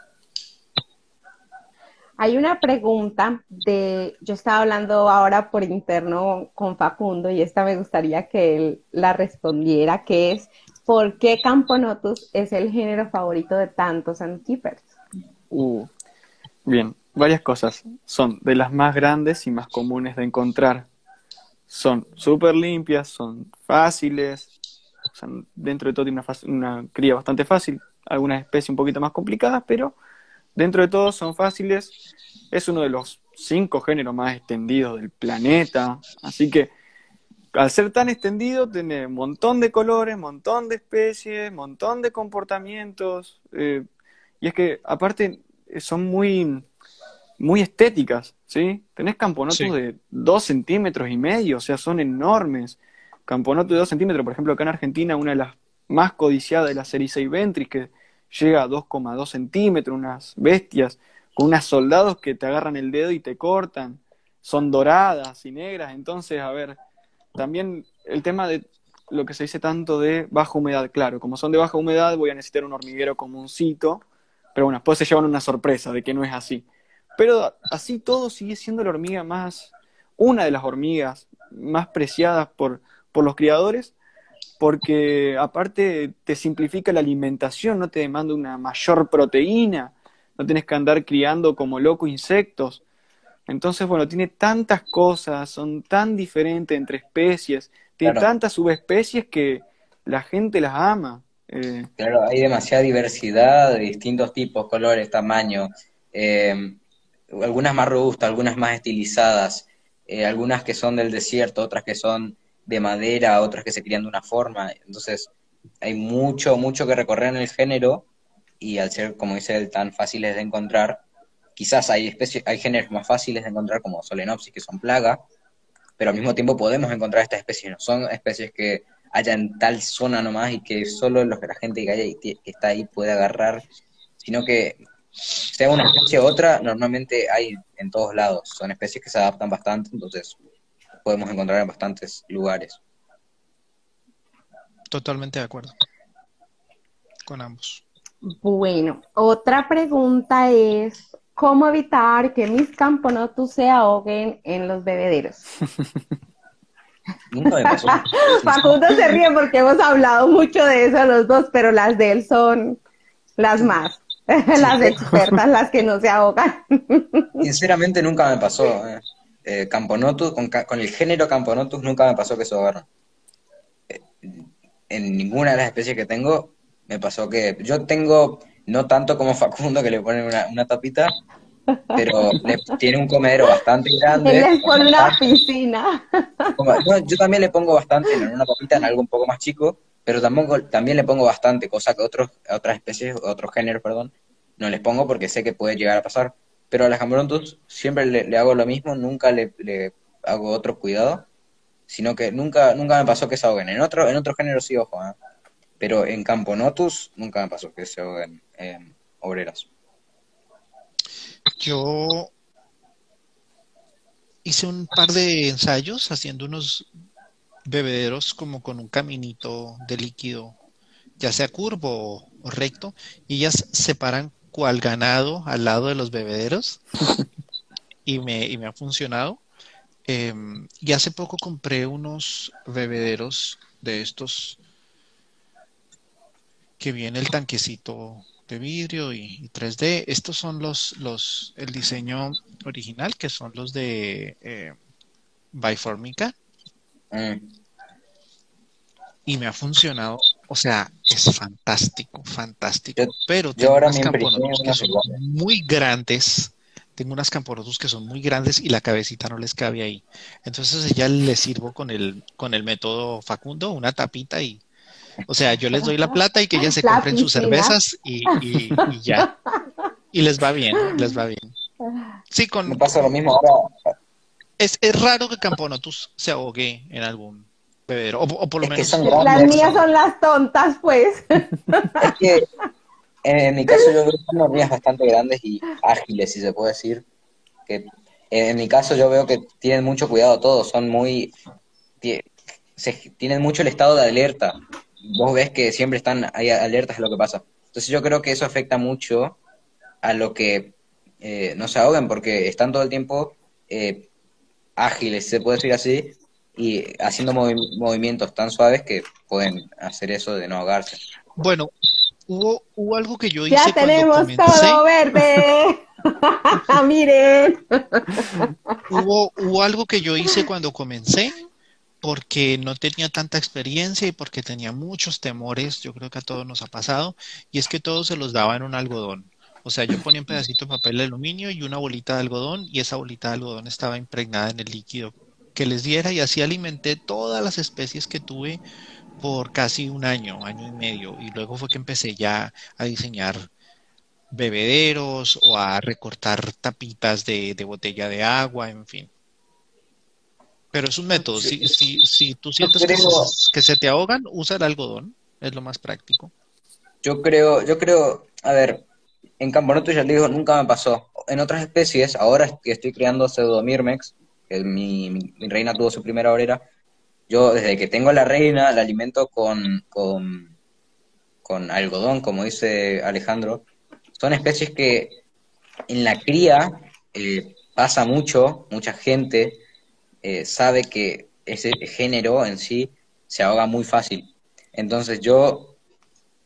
Hay una pregunta de, yo estaba hablando ahora por interno con Facundo y esta me gustaría que él la respondiera, que es, ¿por qué Camponotus es el género favorito de tantos Keepers? Uh, bien, varias cosas. Son de las más grandes y más comunes de encontrar. Son súper limpias, son fáciles, dentro de todo tiene una, una cría bastante fácil, algunas especies un poquito más complicadas, pero Dentro de todo son fáciles, es uno de los cinco géneros más extendidos del planeta, así que al ser tan extendido tiene un montón de colores, montón de especies, montón de comportamientos, eh, y es que aparte son muy, muy estéticas, ¿sí? Tenés camponotos de dos centímetros y medio, o sea, son enormes. Camponotos de dos centímetros, por ejemplo, acá en Argentina, una de las más codiciadas de la serie 6 Ventris, que llega a 2,2 centímetros, unas bestias, con unas soldados que te agarran el dedo y te cortan, son doradas y negras, entonces, a ver, también el tema de lo que se dice tanto de baja humedad, claro, como son de baja humedad voy a necesitar un hormiguero comuncito, pero bueno, después se llevan una sorpresa de que no es así. Pero así todo sigue siendo la hormiga más, una de las hormigas más preciadas por, por los criadores, porque aparte te simplifica la alimentación, no te demanda una mayor proteína, no tienes que andar criando como loco insectos. Entonces, bueno, tiene tantas cosas, son tan diferentes entre especies, tiene tantas subespecies que la gente las ama. Eh. Claro, hay demasiada diversidad de distintos tipos, colores, tamaños, eh, algunas más robustas, algunas más estilizadas, eh, algunas que son del desierto, otras que son de madera, otras que se crían de una forma. Entonces, hay mucho, mucho que recorrer en el género y al ser, como dice él, tan fáciles de encontrar, quizás hay especies, hay géneros más fáciles de encontrar como Solenopsis, que son plaga, pero al mismo tiempo podemos encontrar estas especies, no son especies que haya en tal zona nomás y que solo los que la gente que, que está ahí puede agarrar, sino que sea una especie u otra, normalmente hay en todos lados, son especies que se adaptan bastante, entonces podemos encontrar en bastantes lugares. Totalmente de acuerdo con ambos. Bueno, otra pregunta es, ¿cómo evitar que mis camponotus se ahoguen en los bebederos? <laughs> Nunca me pasó. <laughs> Facundo se ríe porque hemos hablado mucho de eso los dos, pero las de él son las más, <laughs> las expertas, las que no se ahogan. Sinceramente nunca me pasó. Eh eh, Camponotus, con, con, el género Camponotus nunca me pasó que se ahogaron. Eh, en ninguna de las especies que tengo me pasó que yo tengo, no tanto como Facundo que le ponen una, una tapita, pero tiene un comedero bastante grande. le pone una piscina. yo también le pongo bastante en una tapita en algo un poco más chico, pero tampoco, también le pongo bastante, cosa que otros, otras especies, otros géneros, perdón, no les pongo porque sé que puede llegar a pasar pero a las Cambrontus siempre le, hago lo mismo, nunca le, hago otro cuidado, sino que nunca nunca me pasó que se ahoguen. En otro, en otro género sí, ojo, ¿eh? Pero en Camponotus nunca me pasó que se ahoguen obreras. Yo hice un par de ensayos haciendo unos bebederos como con un caminito de líquido, ya sea curvo o recto, y ellas separan al ganado al lado de los bebederos y, me, y me ha funcionado. Em, y hace poco compré unos bebederos de estos que viene el tanquecito de vidrio y, 3D. Estos son los, los, el diseño original, que son los de eh, Biformica. Mm. Y me ha funcionado o sea, es fantástico, fantástico. pero tengo unas camponotus que son muy grandes. Tengo unas camponotus que son muy grandes y la cabecita no les cabe ahí. Entonces ya les sirvo con el, con el método Facundo, una tapita y, o sea, yo les doy la plata y que ellas se compren sus cervezas y, ya. Y les va bien, les va bien. Sí, con. Me pasa lo mismo ahora. Es, es raro que Camponotus se ahogue en algún o, por lo menos. las mías son las tontas, pues. Es que En mi caso yo veo que son hormigas bastante grandes y ágiles, si se puede decir. Que en mi caso yo veo que tienen mucho cuidado todos, son muy... tienen mucho el estado de alerta. Vos ves que siempre están ahí alertas de lo que pasa. Entonces yo creo que eso afecta mucho a lo que eh, no se ahoguen porque están todo el tiempo eh, ágiles, se puede decir así, y haciendo movimientos tan suaves que pueden hacer eso de no ahogarse. Bueno, hubo, hubo algo que yo hice ya tenemos todo verde. <laughs> Miren. hubo, hubo algo que yo hice cuando comencé porque no tenía tanta experiencia y porque tenía muchos temores, yo creo que a todos nos ha pasado, y es que todo se los daba en un algodón. O sea, yo ponía un pedacito de papel de aluminio y una bolita de algodón y esa bolita de algodón estaba impregnada en el líquido que les diera y así alimenté todas las especies que tuve por casi un año, año y medio. Y luego fue que empecé ya a diseñar bebederos o a recortar tapitas de, botella de agua, en fin. Pero es un método. Si, si, si tú sientes que, se, te ahogan, usa el algodón. Es lo más práctico. Yo creo, yo creo, a ver, en Camponoto ya le digo, nunca me pasó. En otras especies, ahora que estoy creando pseudomirmex, que mi, mi, reina tuvo su primera obrera, yo desde que tengo la reina la alimento con, con, algodón, como dice Alejandro. Son especies que en la cría eh, pasa mucho, mucha gente eh, sabe que ese género en sí se ahoga muy fácil. Entonces yo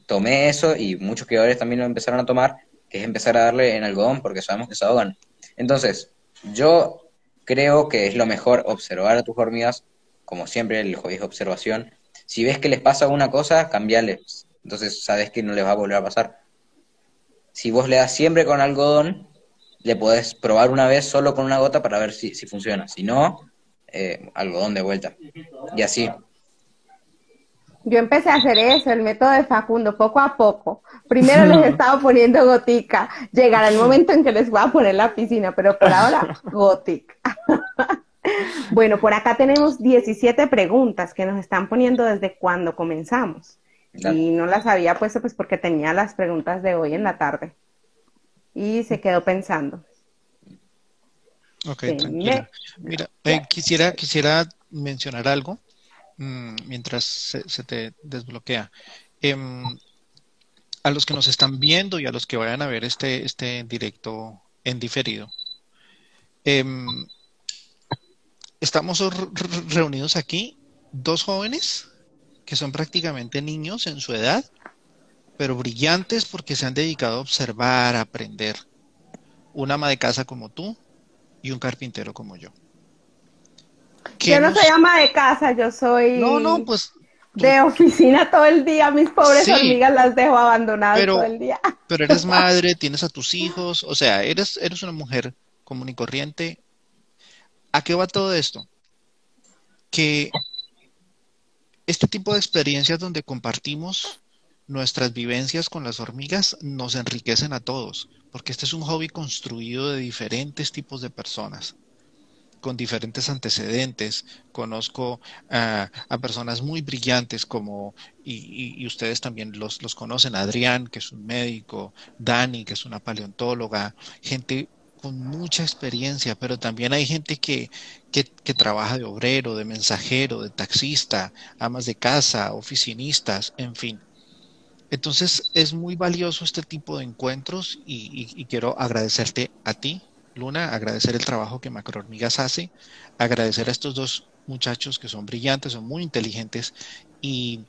tomé eso y muchos criadores también lo empezaron a tomar, que es empezar a darle en algodón porque sabemos que se ahogan. Entonces, yo creo que es lo mejor observar a tus hormigas, como siempre el es observación. Si ves que les pasa una cosa, cambiales. Entonces sabes que no les va a volver a pasar. Si vos le das siempre con algodón, le podés probar una vez solo con una gota para ver si, si funciona. Si no, eh, algodón de vuelta. Y así. Yo empecé a hacer eso, el método de Facundo, poco a poco. Primero les <laughs> estaba poniendo gotica. Llegará el momento en que les voy a poner la piscina, pero por ahora, <laughs> gotica. <laughs> bueno, por acá tenemos 17 preguntas que nos están poniendo desde cuando comenzamos. Y no las había puesto pues porque tenía las preguntas de hoy en la tarde. Y se quedó pensando. Ok, tranquila. Mira, eh, quisiera, quisiera mencionar algo Mm, mientras se, te desbloquea. Em, a los que nos están viendo y a los que vayan a ver este, este directo en diferido. Em, estamos reunidos aquí, dos jóvenes que son prácticamente niños en su edad, pero brillantes porque se han dedicado a observar, a aprender. Un ama de casa como tú y un carpintero como yo. Yo no soy ama de casa, yo soy no, no, pues, de oficina todo el día. Mis pobres hormigas las dejo abandonadas todo el día. <laughs> Pero eres madre, tienes a tus hijos, o sea, eres, eres una mujer común y corriente. ¿A qué va todo esto? Que este tipo de experiencias donde compartimos nuestras vivencias con las hormigas nos enriquecen a todos, porque este es un hobby construido de diferentes tipos de personas con diferentes antecedentes, conozco a personas muy brillantes como, y, ustedes también los, los, conocen, Adrián, que es un médico, Dani, que es una paleontóloga, gente con mucha experiencia, pero también hay gente que, que, que, trabaja de obrero, de mensajero, de taxista, amas de casa, oficinistas, en fin. Entonces es muy valioso este tipo de encuentros y quiero agradecerte a ti, Luna, agradecer el trabajo que Macrohormigas hace, agradecer a estos dos muchachos que son brillantes, son muy inteligentes y,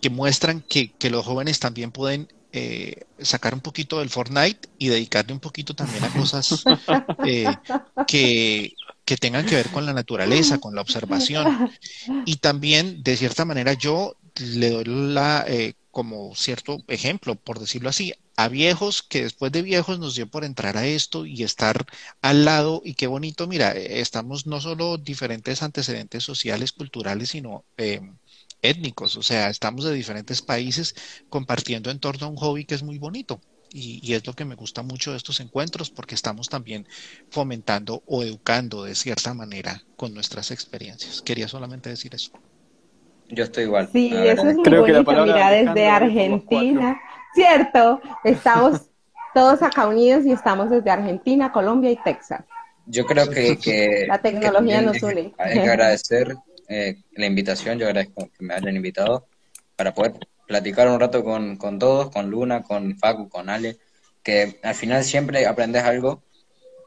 que muestran que, los jóvenes también pueden eh, sacar un poquito del Fortnite y dedicarle un poquito también a cosas eh, que, que tengan que ver con la naturaleza, con la observación. Y también, de cierta manera, yo le doy la, eh, como cierto ejemplo, por decirlo así, a viejos que después de viejos nos dio por entrar a esto y estar al lado y qué bonito, mira, eh, estamos no solo diferentes antecedentes sociales, culturales, sino eh, étnicos, o sea, estamos de diferentes países compartiendo en torno a un hobby que es muy bonito. Y, y, es lo que me gusta mucho de estos encuentros porque estamos también fomentando o educando de cierta manera con nuestras experiencias. Quería solamente decir eso. Yo estoy igual. Sí, eso es muy bonito. Mira, desde Argentina cierto, estamos todos acá unidos y estamos desde Argentina, Colombia y Texas. Yo creo que, <laughs> la tecnología que nos une. Hay que agradecer eh, la invitación, yo agradezco que me hayan invitado para poder platicar un rato con, con todos, con Luna, con Facu, con Ale, que al final siempre aprendes algo.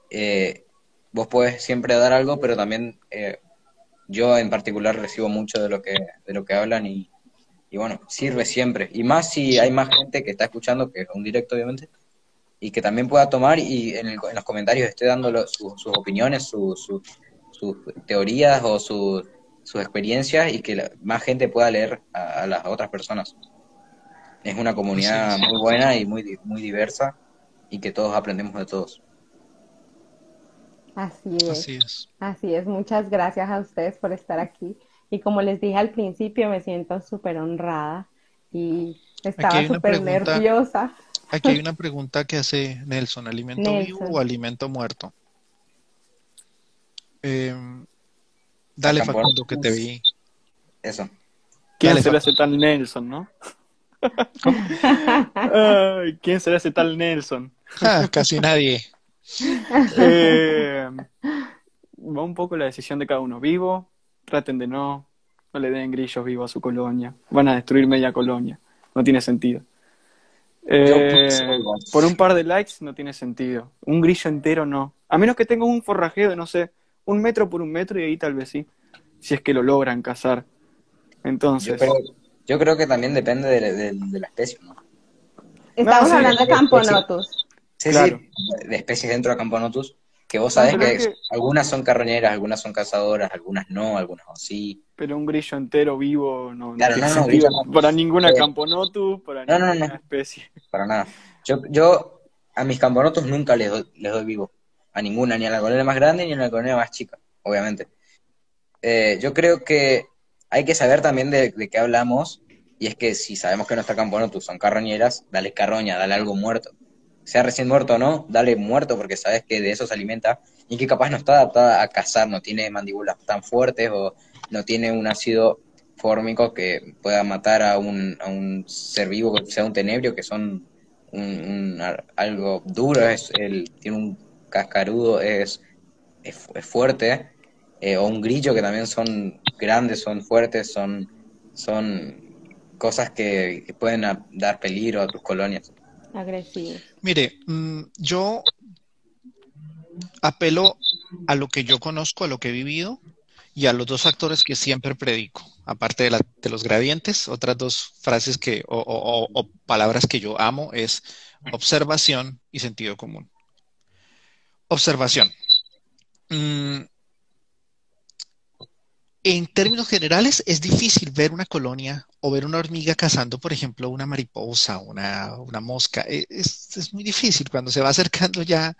Eh, vos puedes siempre dar algo, pero también eh, yo en particular recibo mucho de lo que, de lo que hablan y, y bueno, sirve siempre. Y más si hay más gente que está escuchando, que es un directo obviamente, y que también pueda tomar y en, el, en los comentarios esté dando sus opiniones, sus teorías o sus experiencias y que más gente pueda leer a, las otras personas. Es una comunidad muy buena y muy, muy diversa y que todos aprendemos de todos. Así es. Así es. Así es. Muchas gracias a ustedes por estar aquí. Y como les dije al principio, me siento súper honrada y estaba súper nerviosa. Aquí hay <laughs> una pregunta que hace Nelson, ¿alimento vivo o alimento muerto? Em, dale, Facundo, que te vi. Eso. ¿Quién será ese tal Nelson, no? <laughs> ¿Quién será ese tal Nelson? Ah, casi nadie. Eh, va un poco la decisión de cada uno. Vivo, traten de no, no le den grillos vivos a su colonia. Van a destruir media colonia. No tiene sentido. Eh, por un par de likes no tiene sentido. Un grillo entero no. A menos que tenga un forrajeo de, no sé, un metro por un metro y ahí tal vez sí. Si es que lo logran cazar. Entonces. Yo creo, que también depende de, la especie, ¿no? Estamos hablando de camponotus. Sí, sí, de especies dentro de camponotus que vos sabés que, algunas son carroñeras, algunas son cazadoras, algunas no, algunas sí. Pero un grillo entero vivo no, no, para ninguna camponotus, para ninguna especie. Para nada. Yo, yo a mis camponotus nunca les doy, les doy vivo. A ninguna, ni a la colonia más grande ni a la colonia más chica, obviamente. Eh, yo creo que hay que saber también de, de qué hablamos, y es que si sabemos que nuestras camponotus son carroñeras, dale carroña, dale algo muerto sea recién muerto o no, dale muerto porque sabes que de eso se alimenta y que capaz no está adaptada a cazar, no tiene mandíbulas tan fuertes o no tiene un ácido fórmico que pueda matar a un, a un ser vivo, que sea un tenebrio, que son un, algo duro, es el, tiene un cascarudo, es, es, fuerte, eh, o un grillo que también son grandes, son fuertes, son, son cosas que, que pueden dar peligro a tus colonias Mire, mm, yo apelo a lo que yo conozco, a lo que he vivido y a los dos factores que siempre predico, aparte de, de los gradientes, otras dos frases que o, palabras que yo amo es observación y sentido común. Observación. Mm, en términos generales, es difícil ver una colonia o ver una hormiga cazando, por ejemplo, una mariposa, una, mosca. E, es, muy difícil cuando se va acercando ya.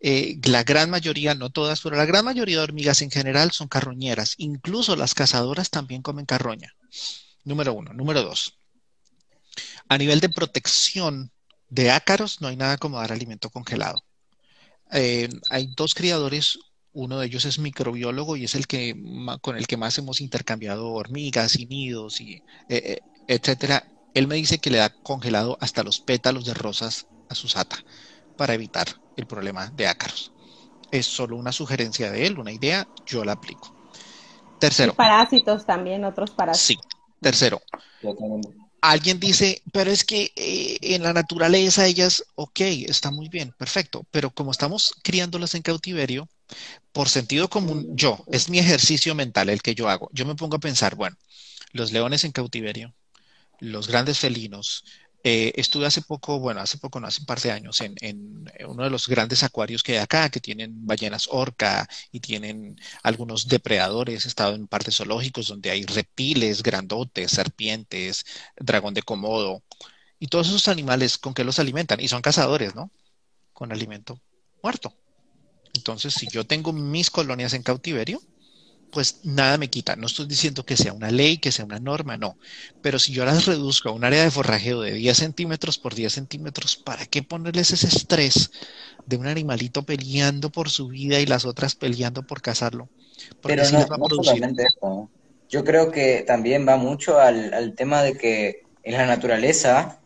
Eh, la gran mayoría, no todas, pero la gran mayoría de hormigas en general son carroñeras. Incluso las cazadoras también comen carroña. Número uno. Número dos. A nivel de protección de ácaros, no hay nada como dar alimento congelado. Eh, hay dos criadores uno de ellos es microbiólogo y es el que con el que más hemos intercambiado hormigas y nidos y eh, eh, etcétera. Él me dice que le da congelado hasta los pétalos de rosas a su sata para evitar el problema de ácaros. Es solo una sugerencia de él, una idea, yo la aplico. Tercero. parásitos también, otros parásitos. Sí. Tercero. Alguien dice, pero es que eh, en la naturaleza ellas, ok, está muy bien, perfecto, pero como estamos criándolas en cautiverio, por sentido común, yo, es mi ejercicio mental el que yo hago. Yo me pongo a pensar, bueno, los leones en cautiverio, los grandes felinos. Eh, estuve hace poco, bueno, hace poco, no, hace un par de años, en, uno de los grandes acuarios que hay acá, que tienen ballenas orca y tienen algunos depredadores. He estado en partes zoológicos donde hay reptiles grandotes, serpientes, dragón de comodo. Y todos esos animales, ¿con qué los alimentan? Y son cazadores, ¿no? Con alimento muerto. Entonces, si yo tengo mis colonias en cautiverio, pues nada me quita. No estoy diciendo que sea una ley, que sea una norma, no. Pero si yo las reduzco a un área de forrajeo de 10 centímetros por 10 centímetros, ¿para qué ponerles ese estrés de un animalito peleando por su vida y las otras peleando por cazarlo? Pero no, no solamente eso. Yo creo que también va mucho al, al tema de que en la naturaleza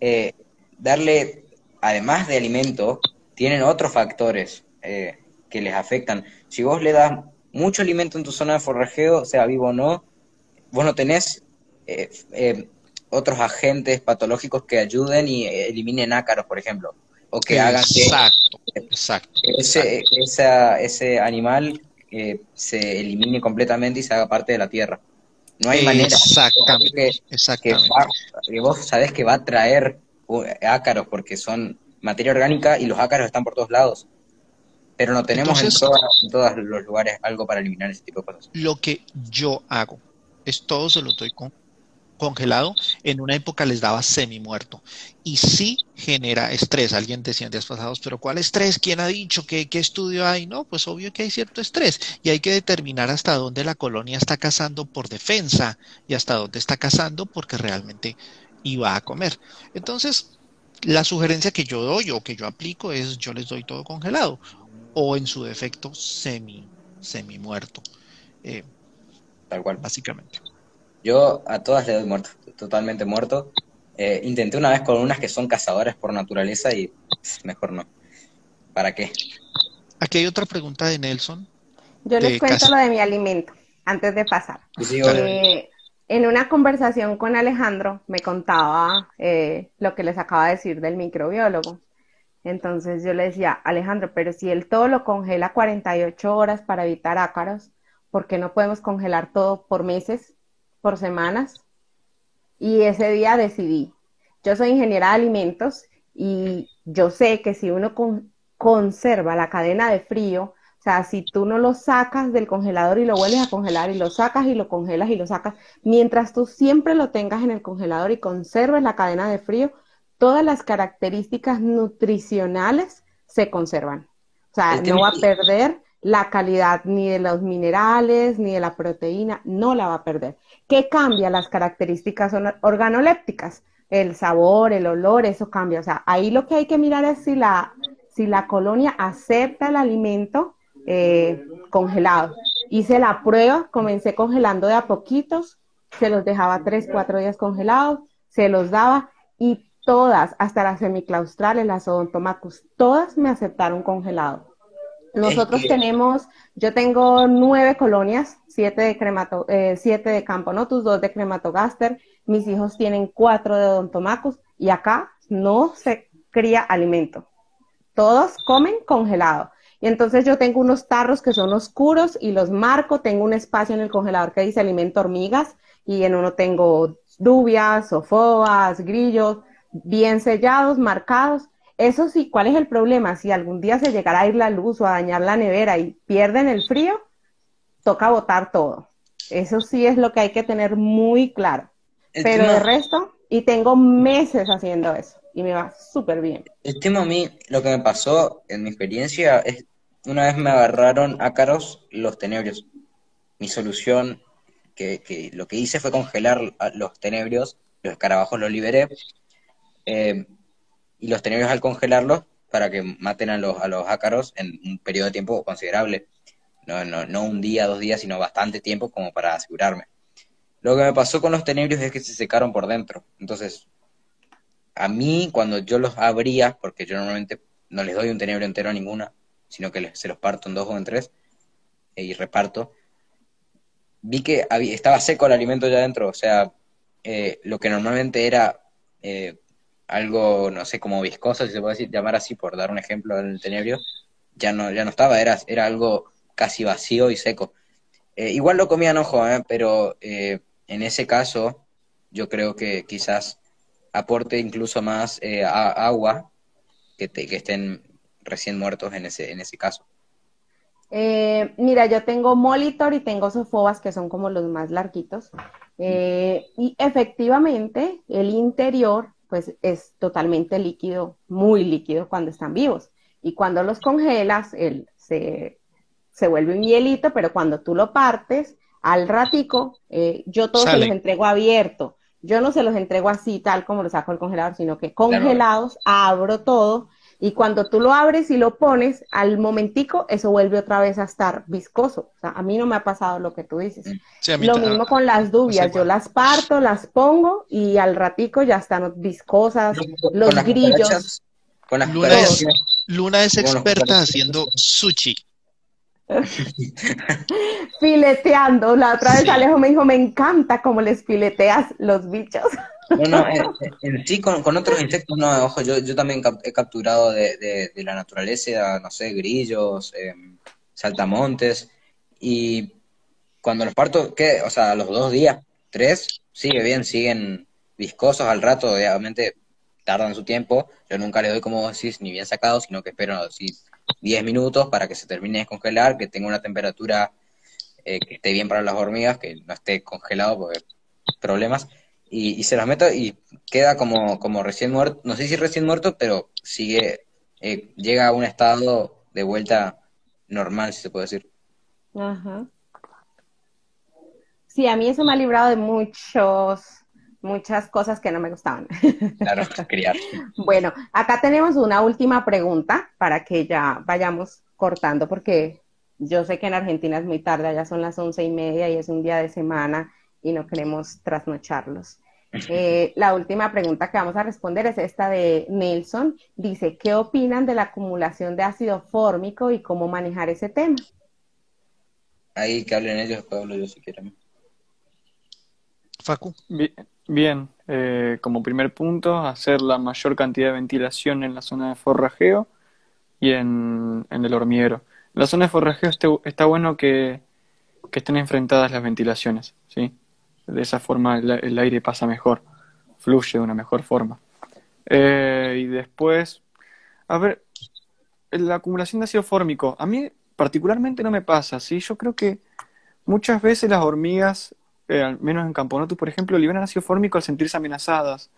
eh, darle, además de alimento, tienen otros factores eh, que les afectan. Si vos le das mucho alimento en tu zona de forrajeo, sea vivo o no, vos no tenés eh, eh, otros agentes patológicos que ayuden y eliminen ácaros, por ejemplo, o que hagan que exacto, ese, esa, ese animal se elimine completamente y se haga parte de la tierra. No hay manera exactamente, que, exactamente. que vos sabés que va a traer ácaros porque son materia orgánica y los ácaros están por todos lados. Pero no tenemos en, todos los lugares algo para eliminar ese tipo de cosas. Lo que yo hago es todo se lo doy con, congelado. En una época les daba semi muerto. Y sí genera estrés. Alguien decía en días pasados, pero ¿cuál estrés? ¿Quién ha dicho? ¿Qué, ¿Qué estudio hay? No, pues obvio que hay cierto estrés. Y hay que determinar hasta dónde la colonia está cazando por defensa y hasta dónde está cazando porque realmente iba a comer. Entonces, la sugerencia que yo doy o que yo aplico es yo les doy todo congelado o en su defecto semi, semi muerto. Eh, Tal cual. Básicamente. Yo a todas le doy muerto, totalmente muerto. Eh, intenté una vez con unas que son cazadoras por naturaleza y mejor no. ¿Para qué? Aquí hay otra pregunta de Nelson. Yo les cuento lo de mi alimento antes de pasar. Eh, en una conversación con Alejandro me contaba eh, lo que les acaba de decir del microbiólogo. Entonces yo le decía, Alejandro, pero si él todo lo congela 48 horas para evitar ácaros, ¿por qué no podemos congelar todo por meses, por semanas? Y ese día decidí, yo soy ingeniera de alimentos y yo sé que si uno conserva la cadena de frío, o sea, si tú no lo sacas del congelador y lo vuelves a congelar y lo sacas y lo congelas y lo sacas, mientras tú siempre lo tengas en el congelador y conserves la cadena de frío, todas las características nutricionales se conservan. O sea, no va a perder la calidad ni de los minerales, ni de la proteína, no la va a perder. ¿Qué cambia? Las características organolépticas, el sabor, el olor, eso cambia. O sea, ahí lo que hay que mirar es si la, si la colonia acepta el alimento eh, congelado. Hice la prueba, comencé congelando de a poquitos, se los dejaba tres, cuatro días congelados, se los daba y todas, hasta las semiclaustrales, las odontomacus, todas me aceptaron congelado. Nosotros tenemos, yo tengo nueve colonias, siete de, cremato, eh, siete de camponotus, dos de crematogaster, mis hijos tienen cuatro de odontomacus y acá no se cría alimento. Todos comen congelado. Y entonces yo tengo unos tarros que son oscuros y los marco, tengo un espacio en el congelador que dice alimento hormigas y en uno tengo dubias, sofobas, grillos, bien sellados, marcados. Eso sí, ¿cuál es el problema? Si algún día se llegara a ir la luz o a dañar la nevera y pierden el frío, toca botar todo. Eso sí es lo que hay que tener muy claro. Pero de resto, y tengo meses haciendo eso y me va súper bien. El tema a mí, lo que me pasó en mi experiencia es una vez me agarraron ácaros los tenebrios. Mi solución, que, lo que hice fue congelar los tenebrios, los escarabajos los liberé, eh, y los tenebrios al congelarlos para que maten a los, a los ácaros en un periodo de tiempo considerable. No, no, no un día, dos días, sino bastante tiempo como para asegurarme. Lo que me pasó con los tenebrios es que se secaron por dentro. Entonces, a mí, cuando yo los abría, porque yo normalmente no les doy un tenebrio entero a ninguna, sino que se los parto en dos o en tres eh, y reparto, vi que estaba seco el alimento ya adentro, o sea, eh, lo que normalmente era algo, no sé, como viscoso, si se puede decir, llamar así por dar un ejemplo del tenebrio, ya no, ya no estaba, era, era algo casi vacío y seco. igual lo comían ojo, pero en ese caso yo creo que quizás aporte incluso más agua que, que estén recién muertos en ese, en ese caso? Eh, mira, yo tengo Molitor y tengo Sofobas, que son como los más larguitos. Eh, y efectivamente, el interior, pues, es totalmente líquido, muy líquido cuando están vivos. Y cuando los congelas, él se, vuelve un hielito, pero cuando tú lo partes, al ratico, eh, yo todos se los entrego abierto. Yo no se los entrego así, tal como lo saco del congelador, sino que congelados, abro todo Y cuando tú lo abres y lo pones, al momentico, eso vuelve otra vez a estar viscoso. O sea, a mí no me ha pasado lo que tú dices. Sí, lo mismo con las dubias, yo las parto, las pongo y al ratico ya están viscosas, los grillos. Con las Luna, es, Luna es experta haciendo sushi. <laughs> Fileteando. La otra vez Alejo me dijo, me encanta cómo les fileteas los bichos. <laughs> No, no, en, sí con, otros insectos, no, ojo, yo, yo también he capturado de, la naturaleza, no sé, grillos, em, saltamontes, y cuando los parto, ¿qué? O sea, a los dos días, tres, sigue bien, siguen viscosos al rato, obviamente tardan su tiempo, yo nunca le doy, como decís, ni bien sacado, sino que espero, así, 10 minutos para que se termine de descongelar, que tenga una temperatura eh, que esté bien para las hormigas, que no esté congelado porque problemas, y, se los meto y queda como, como recién muerto, no sé si recién muerto, pero sigue, eh, llega a un estado de vuelta normal, si se puede decir. Ajá. Sí, a mí eso me ha librado de muchos, muchas cosas que no me gustaban. <laughs> Claro, criar. bueno, acá tenemos una última pregunta para que ya vayamos cortando, porque yo sé que en Argentina es muy tarde, ya son las once y media y es un día de semana y no queremos trasnocharlos. Eh, la última pregunta que vamos a responder es esta de Nelson. Dice, ¿qué opinan de la acumulación de ácido fórmico y cómo manejar ese tema? Ahí que hablen ellos, después hablo yo si quieren. Facu. Bien, eh, como primer punto, hacer la mayor cantidad de ventilación en la zona de forrajeo y en, el hormiguero. En la zona de forrajeo este, está bueno que, que estén enfrentadas las ventilaciones, ¿sí? De esa forma el, aire pasa mejor, fluye de una mejor forma. Eh, y después, a ver, la acumulación de ácido fórmico, a mí particularmente no me pasa, ¿sí? Yo creo que muchas veces las hormigas, eh, al menos en Camponotus, por ejemplo, liberan ácido fórmico al sentirse amenazadas.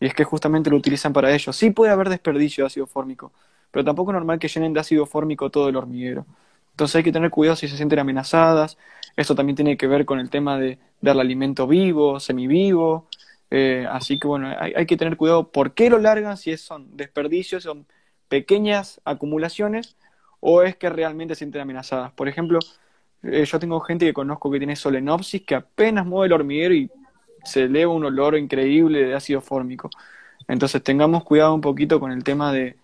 Y es que justamente lo utilizan para ello. Sí puede haber desperdicio de ácido fórmico, pero tampoco es normal que llenen de ácido fórmico todo el hormiguero. Entonces hay que tener cuidado si se sienten amenazadas. Esto también tiene que ver con el tema de darle alimento vivo, semivivo. Eh, así que bueno, hay, que tener cuidado por qué lo largan, si son desperdicios, son pequeñas acumulaciones o es que realmente se sienten amenazadas. Por ejemplo, eh, yo tengo gente que conozco que tiene solenopsis que apenas mueve el hormiguero y se eleva un olor increíble de ácido fórmico. Entonces tengamos cuidado un poquito con el tema de,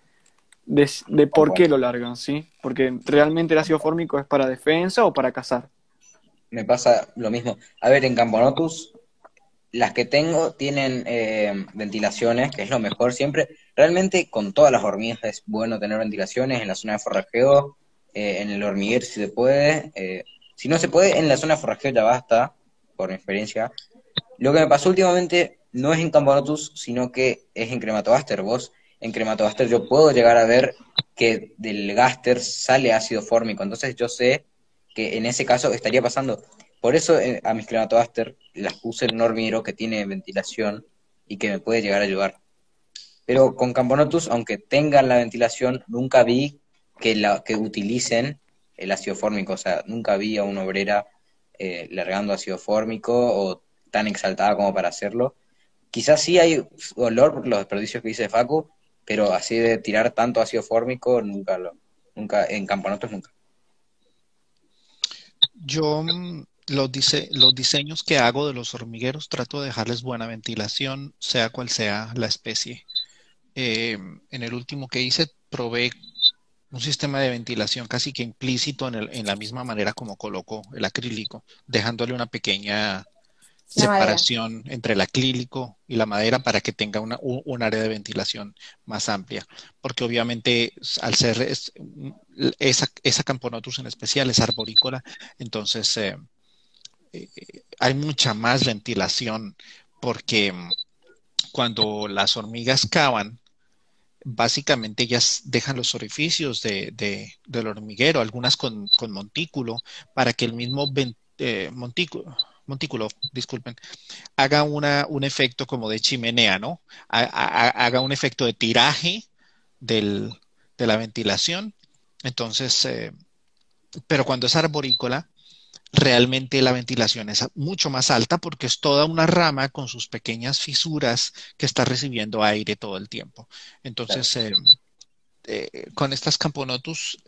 de, por qué lo largan, ¿sí? Porque realmente el ácido fórmico es para defensa o para cazar. Me pasa lo mismo. A ver, en Camponotus, las que tengo tienen eh, ventilaciones, que es lo mejor siempre. Realmente con todas las hormigas es bueno tener ventilaciones en la zona de forrajeo, eh, en el hormiguero si se puede. Eh, si no se puede, en la zona de forrajeo ya basta, por mi experiencia. Lo que me pasó últimamente no es en Camponotus, sino que es en Crematobaster. Vos en Crematobaster yo puedo llegar a ver que del gaster sale ácido fórmico, entonces yo sé que en ese caso estaría pasando. Por eso eh, a mis Crematobaster las puse en un que tiene ventilación y que me puede llegar a ayudar. Pero con Camponotus, aunque tengan la ventilación, nunca vi que, la, que utilicen el ácido fórmico, o sea, nunca vi a una obrera eh, largando ácido fórmico o tan exaltada como para hacerlo. Quizás sí hay olor por los desperdicios que dice Facu, pero así de tirar tanto ácido fórmico, nunca lo, nunca, en camponotos nunca. Yo mm, los, los diseños que hago de los hormigueros trato de dejarles buena ventilación, sea cual sea la especie. Eh, en el último que hice probé un sistema de ventilación casi que implícito en, el, en la misma manera como coloco el acrílico, dejándole una pequeña separación entre el acrílico y la madera para que tenga una, un, área de ventilación más amplia. Porque obviamente al ser esa, esa Camponotus en especial es arborícola, entonces eh, eh, hay mucha más ventilación porque mm, cuando las hormigas cavan, básicamente ellas dejan los orificios de, del hormiguero, algunas con, montículo, para que el mismo eh, montículo, montículo, disculpen, haga una, un efecto como de chimenea, ¿no? Haga un efecto de tiraje del, de la ventilación. Entonces, eh, pero cuando es arborícola, realmente la ventilación es mucho más alta porque es toda una rama con sus pequeñas fisuras que está recibiendo aire todo el tiempo. Entonces, eh, eh, con estas camponotus,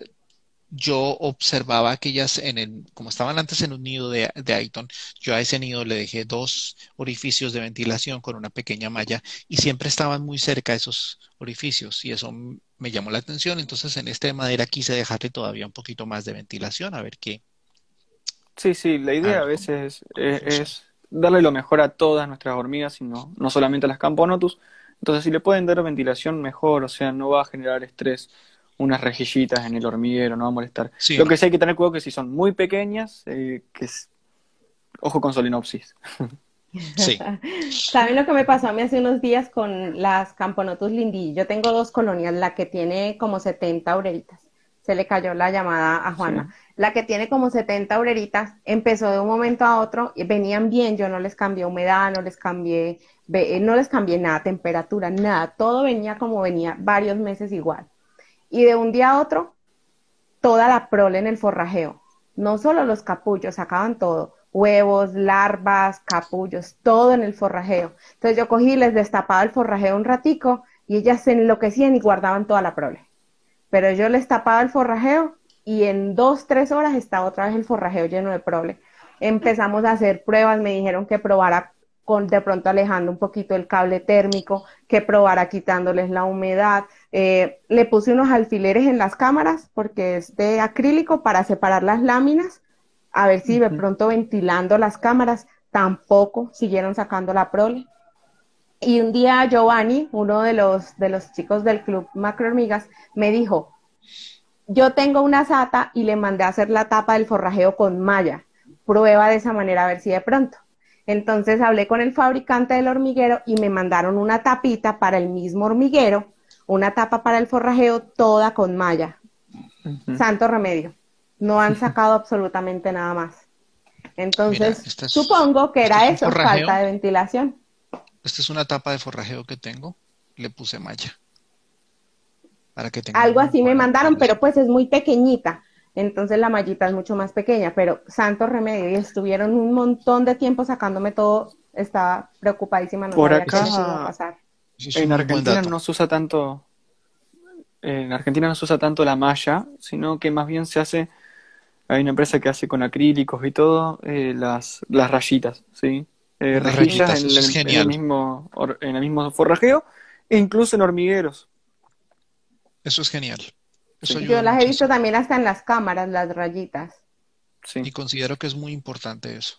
yo observaba que ellas en el, como estaban antes en un nido de, de Aiton, yo a ese nido le dejé dos orificios de ventilación con una pequeña malla y siempre estaban muy cerca esos orificios y eso me llamó la atención. Entonces en este de madera quise dejarle todavía un poquito más de ventilación a ver qué. Sí, sí, la idea a veces es, es, darle lo mejor a todas nuestras hormigas y no, no solamente a las camponotus. Entonces si le pueden dar ventilación mejor, o sea, no va a generar estrés unas rejillitas en el hormiguero, no va a molestar. Lo que sí hay que tener cuidado que si son muy pequeñas, eh, que es... ojo con solinopsis. <laughs> Sí. ¿Saben lo que me pasó a mí hace unos días con las Camponotus lindi? Yo tengo dos colonias, la que tiene como 70 aurelitas. Se le cayó la llamada a Juana. La que tiene como 70 aurelitas empezó de un momento a otro y venían bien. Yo no les cambié humedad, no les cambié, no les cambié nada, temperatura, nada. Todo venía como venía varios meses igual y de un día a otro, toda la prole en el forrajeo. No solo los capullos, sacaban todo, huevos, larvas, capullos, todo en el forrajeo. Entonces yo cogí, les destapaba el forrajeo un ratico y ellas se enloquecían y guardaban toda la prole. Pero yo les tapaba el forrajeo y en dos, tres horas estaba otra vez el forrajeo lleno de prole. Empezamos a hacer pruebas, me dijeron que probara con de pronto alejando un poquito el cable térmico, que probara quitándoles la humedad. Eh, le puse unos alfileres en las cámaras porque es de acrílico para separar las láminas, a ver si de pronto ventilando las cámaras tampoco siguieron sacando la prole. Y un día Giovanni, uno de los, de los chicos del club Macro Hormigas, me dijo, yo tengo una sata y le mandé a hacer la tapa del forrajeo con malla. Prueba de esa manera a ver si de pronto. Entonces hablé con el fabricante del hormiguero y me mandaron una tapita para el mismo hormiguero, una tapa para el forrajeo, toda con malla. Santo remedio. No han <laughs> sacado absolutamente nada más. Entonces, supongo que era eso, falta de ventilación. Esta es una tapa de forrajeo que tengo. Le puse malla. Para que tenga Algo así me mandaron, pero pues es muy pequeñita entonces la mallita es mucho más pequeña, pero santo remedio, y estuvieron un montón de tiempo sacándome todo, estaba preocupadísima, no Por acá, a pasar. En Argentina no se usa tanto, en Argentina no se usa tanto la malla, sino que más bien se hace, hay una empresa que hace con acrílicos y todo, eh, las, las rayitas, ¿sí? Eh, rayitas, en, el, mismo, en el mismo forrajeo, e incluso en hormigueros. Eso es genial. Yo las he visto también hasta en las cámaras, las rayitas. Sí. Y considero que es muy importante eso.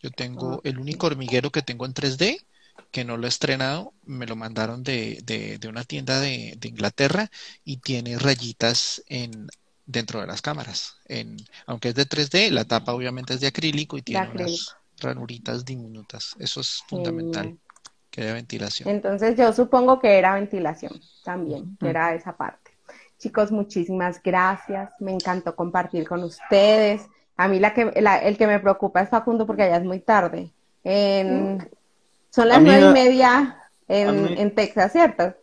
Yo tengo el único hormiguero que tengo en 3D, que no lo he estrenado, me lo mandaron de, de, una tienda de, Inglaterra y tiene rayitas en dentro de las cámaras. En, aunque es de 3D, la tapa obviamente es de acrílico y tiene unas ranuritas diminutas. Eso es fundamental, que haya ventilación. Entonces yo supongo que era ventilación también, que era esa parte. Chicos, muchísimas gracias. Me encantó compartir con ustedes. A mí la que, el que me preocupa es Facundo porque allá es muy tarde. son las nueve y media en, Texas, ¿cierto?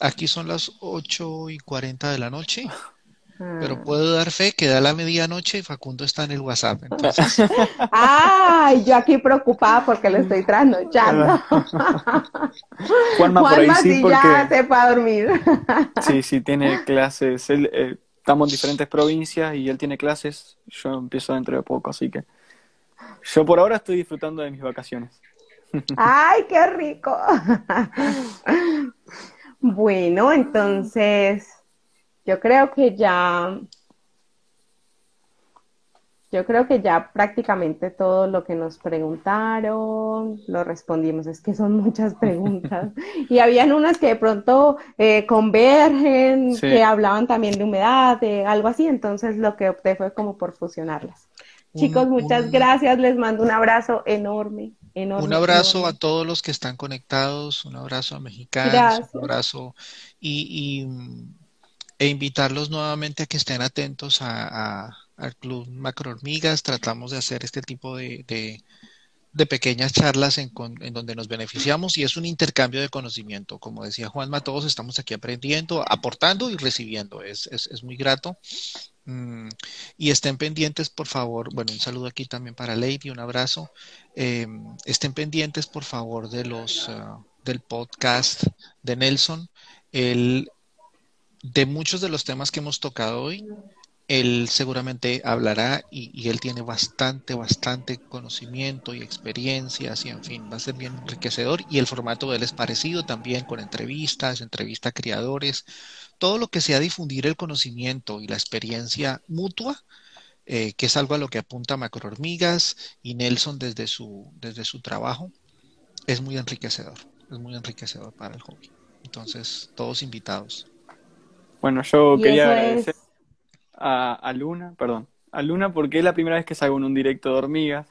Aquí son las ocho y cuarenta de la noche. <laughs> Pero ah. puedo dar fe que da la medianoche y Facundo está en el WhatsApp. Entonces... <laughs> Ay, yo aquí preocupada porque le estoy trasnochando. <laughs> Juanma, por ahí sí, porque... ya se fue a dormir. <laughs> sí, sí, tiene clases. Él, eh, estamos en diferentes provincias y él tiene clases. Yo empiezo dentro de poco, así que yo por ahora estoy disfrutando de mis vacaciones. Ay, qué rico. bueno, entonces yo creo que ya, yo creo que ya prácticamente todo lo que nos preguntaron lo respondimos. Es que son <laughs> muchas preguntas. <laughs> y habían unas que de pronto eh, convergen, que hablaban también de humedad, de algo así. Entonces lo que opté fue como por fusionarlas. Chicos, muchas gracias. Les mando un abrazo enorme. Enorme, un abrazo a todos los que están conectados, un abrazo a mexicanos, un abrazo y, y e invitarlos nuevamente a que estén atentos a, al Club Macro Hormigas. Tratamos de hacer este tipo de, de, pequeñas charlas en, en, donde nos beneficiamos y es un intercambio de conocimiento. Como decía Juanma, todos estamos aquí aprendiendo, aportando y recibiendo. Es, es, es muy grato. Mm, y estén pendientes, por favor. Bueno, un saludo aquí también para Lady, un abrazo. Em, estén pendientes, por favor, de los uh, del podcast de Nelson. El de muchos de los temas que hemos tocado hoy, él seguramente hablará y, él tiene bastante, bastante conocimiento y experiencias y en fin, va a ser bien enriquecedor y el formato de él es parecido también con entrevistas, entrevista a creadores, todo lo que sea difundir el conocimiento y la experiencia mutua, eh, que es algo a lo que apunta Macro Hormigas y Nelson desde su, desde su trabajo, es muy enriquecedor, es muy enriquecedor para el hobby. Entonces, todos invitados. Bueno, yo quería agradecer a, Luna, perdón, a Luna porque es la primera vez que salgo en un directo de hormigas,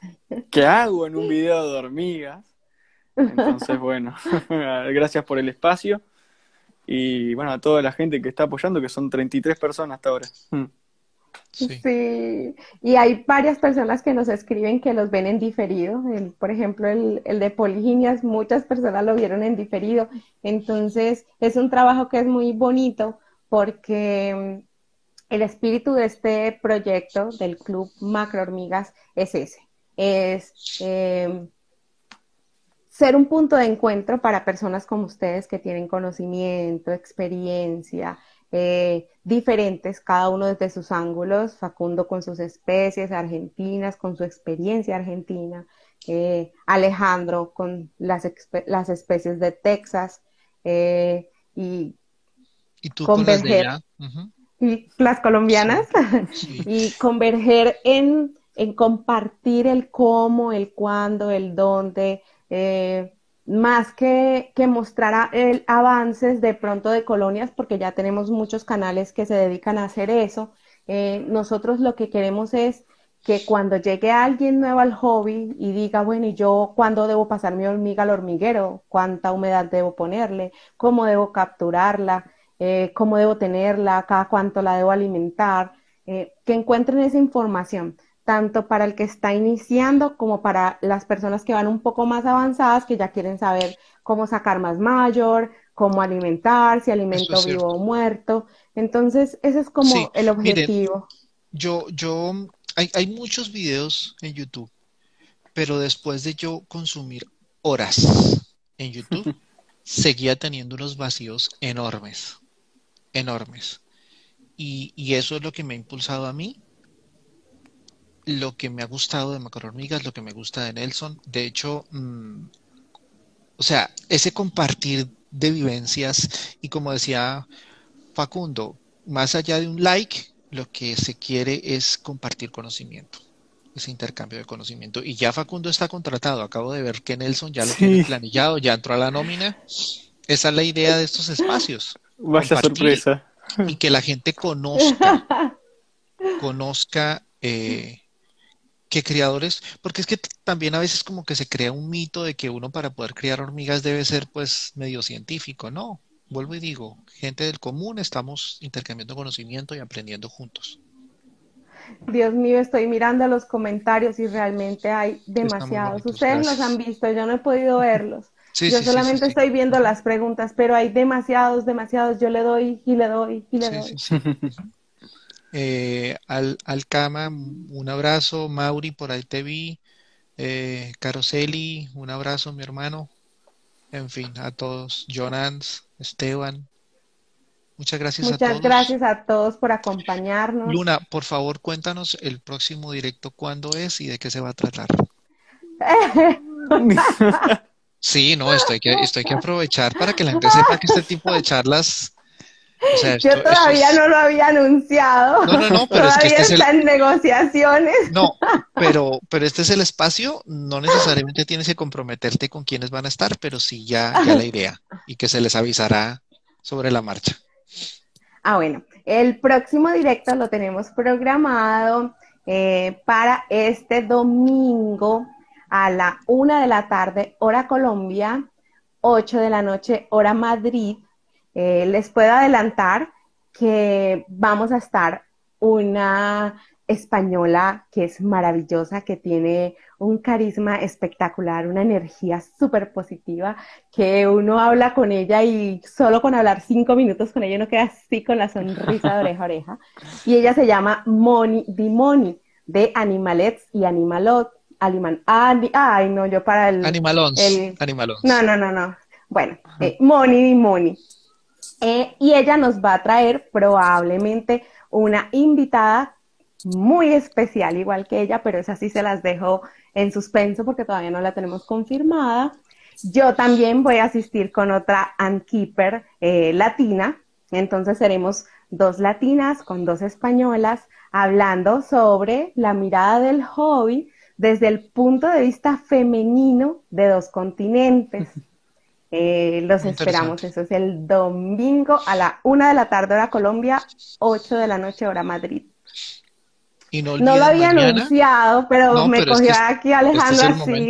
que hago en un video de hormigas. Entonces, bueno, <laughs> gracias por el espacio y bueno, a toda la gente que está apoyando, que son 33 personas hasta ahora. Mm. Sí. y hay varias personas que nos escriben que los ven en diferido. por ejemplo, el, el, de Poliginias, muchas personas lo vieron en diferido. Entonces, es un trabajo que es muy bonito porque el espíritu de este proyecto del Club Macro Hormigas es ese, es eh, ser un punto de encuentro para personas como ustedes que tienen conocimiento, experiencia, eh, diferentes, cada uno desde sus ángulos, Facundo con sus especies argentinas, con su experiencia argentina, eh, Alejandro con las, las, especies de Texas, y, ¿Y tú con las de las colombianas, <laughs> y converger en, compartir el cómo, el cuándo, el dónde, eh, más que, que mostrar el, avances de pronto de colonias, porque ya tenemos muchos canales que se dedican a hacer eso. Eh, nosotros lo que queremos es que cuando llegue alguien nuevo al hobby y diga, bueno, ¿y yo cuándo debo pasar mi hormiga al hormiguero? ¿Cuánta humedad debo ponerle? ¿Cómo debo capturarla? Eh, cómo debo tenerla, cada cuánto la debo alimentar, eh, que encuentren esa información, tanto para el que está iniciando como para las personas que van un poco más avanzadas, que ya quieren saber cómo sacar más mayor, cómo alimentar, si alimento vivo o muerto. Entonces, ese es como el objetivo. yo, yo, hay, hay muchos videos en YouTube, pero después de yo consumir horas en YouTube, <laughs> seguía teniendo unos vacíos enormes enormes. Y, eso es lo que me ha impulsado a mí, lo que me ha gustado de Macro Hormigas, lo que me gusta de Nelson. De hecho, mm, o sea, ese compartir de vivencias y como decía Facundo, más allá de un like, lo que se quiere es compartir conocimiento, ese intercambio de conocimiento. Y ya Facundo está contratado, acabo de ver que Nelson ya lo tiene planillado, ya entró a la nómina. Esa es la idea de estos espacios. Vaya sorpresa. Y que la gente conozca, <laughs> conozca eh, qué criadores, porque es que también a veces como que se crea un mito de que uno para poder criar hormigas debe ser pues medio científico, no. Vuelvo y digo, gente del común, estamos intercambiando conocimiento y aprendiendo juntos. Dios mío, estoy mirando los comentarios y realmente hay demasiados. Ustedes los han visto, yo no he podido verlos. Yo solamente estoy viendo las preguntas, pero hay demasiados, demasiados. Yo le doy y le doy y le doy. <laughs> Eh, al, al Cama, un abrazo. Mauri, por ahí te vi. Eh, Caroseli, un abrazo, mi hermano. En fin, a todos. Jonans, Esteban. Muchas gracias a todos. Muchas gracias a todos por acompañarnos. Luna, por favor, cuéntanos el próximo directo cuándo es y de qué se va a tratar. <laughs> Sí, no, esto hay que, esto hay que aprovechar para que la gente <laughs> sepa que este tipo de charlas. Yo todavía no lo había anunciado. No, no, no, pero es que este está en negociaciones. No, <laughs> pero, pero este es el espacio. No necesariamente tienes que comprometerte con quienes van a estar, pero sí ya, ya la idea y que se les avisará sobre la marcha. Ah, bueno, el próximo directo lo tenemos programado eh, para este domingo a la una de la tarde, hora Colombia, 8 de la noche, hora Madrid. Eh, les puedo adelantar que vamos a estar una española que es maravillosa, que tiene un carisma espectacular, una energía súper positiva, que uno habla con ella y solo con hablar cinco minutos con ella uno queda así con la sonrisa de oreja a oreja. <laughs> Y ella se llama Moni Dimoni, de Animalets y Animalot. Aliman, ay, no, yo para el... Animalons. No, no, no, no. Bueno, eh, Moni y Moni. Eh, y ella nos va a traer probablemente una invitada muy especial, igual que ella, pero esa sí se las dejo en suspenso porque todavía no la tenemos confirmada. Yo también voy a asistir con otra Ankeeper eh, latina, entonces seremos dos latinas con dos españolas hablando sobre la mirada del hobby desde el punto de vista femenino de dos continentes. Eh, los esperamos, eso es el domingo a la una de la tarde hora Colombia, 8 de la noche hora Madrid. no, lo había anunciado, pero me cogió aquí Alejandro así.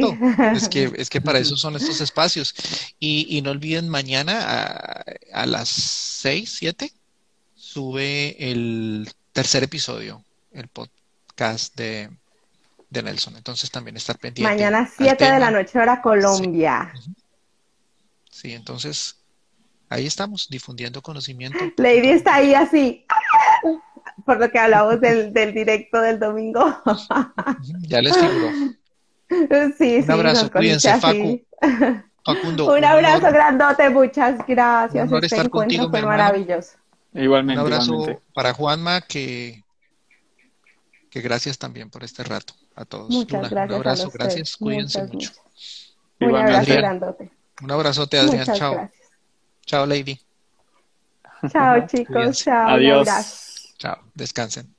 Es que, es que para eso <laughs> son estos espacios. Y, no olviden mañana a, a las 6, 7, sube el tercer episodio, el podcast de, de Nelson. Entonces también estar pendiente. Mañana 7 de la noche hora Colombia. Sí. entonces ahí estamos difundiendo conocimiento. Lady está ahí así, por lo que hablamos del, del directo del domingo. ya les figuró. Sí, un abrazo, cuídense, Facu. Facundo, un abrazo grandote, muchas gracias. este encuentro fue maravilloso. Igualmente. Un abrazo para Juanma, que, que gracias también por este rato a todos. Muchas gracias. Un abrazo, gracias, cuídense mucho. Un abrazo grandote. Un abrazote, Adrián. chao. Chao, Lady. Chao, chicos. Chao. Adiós. Chao. Descansen.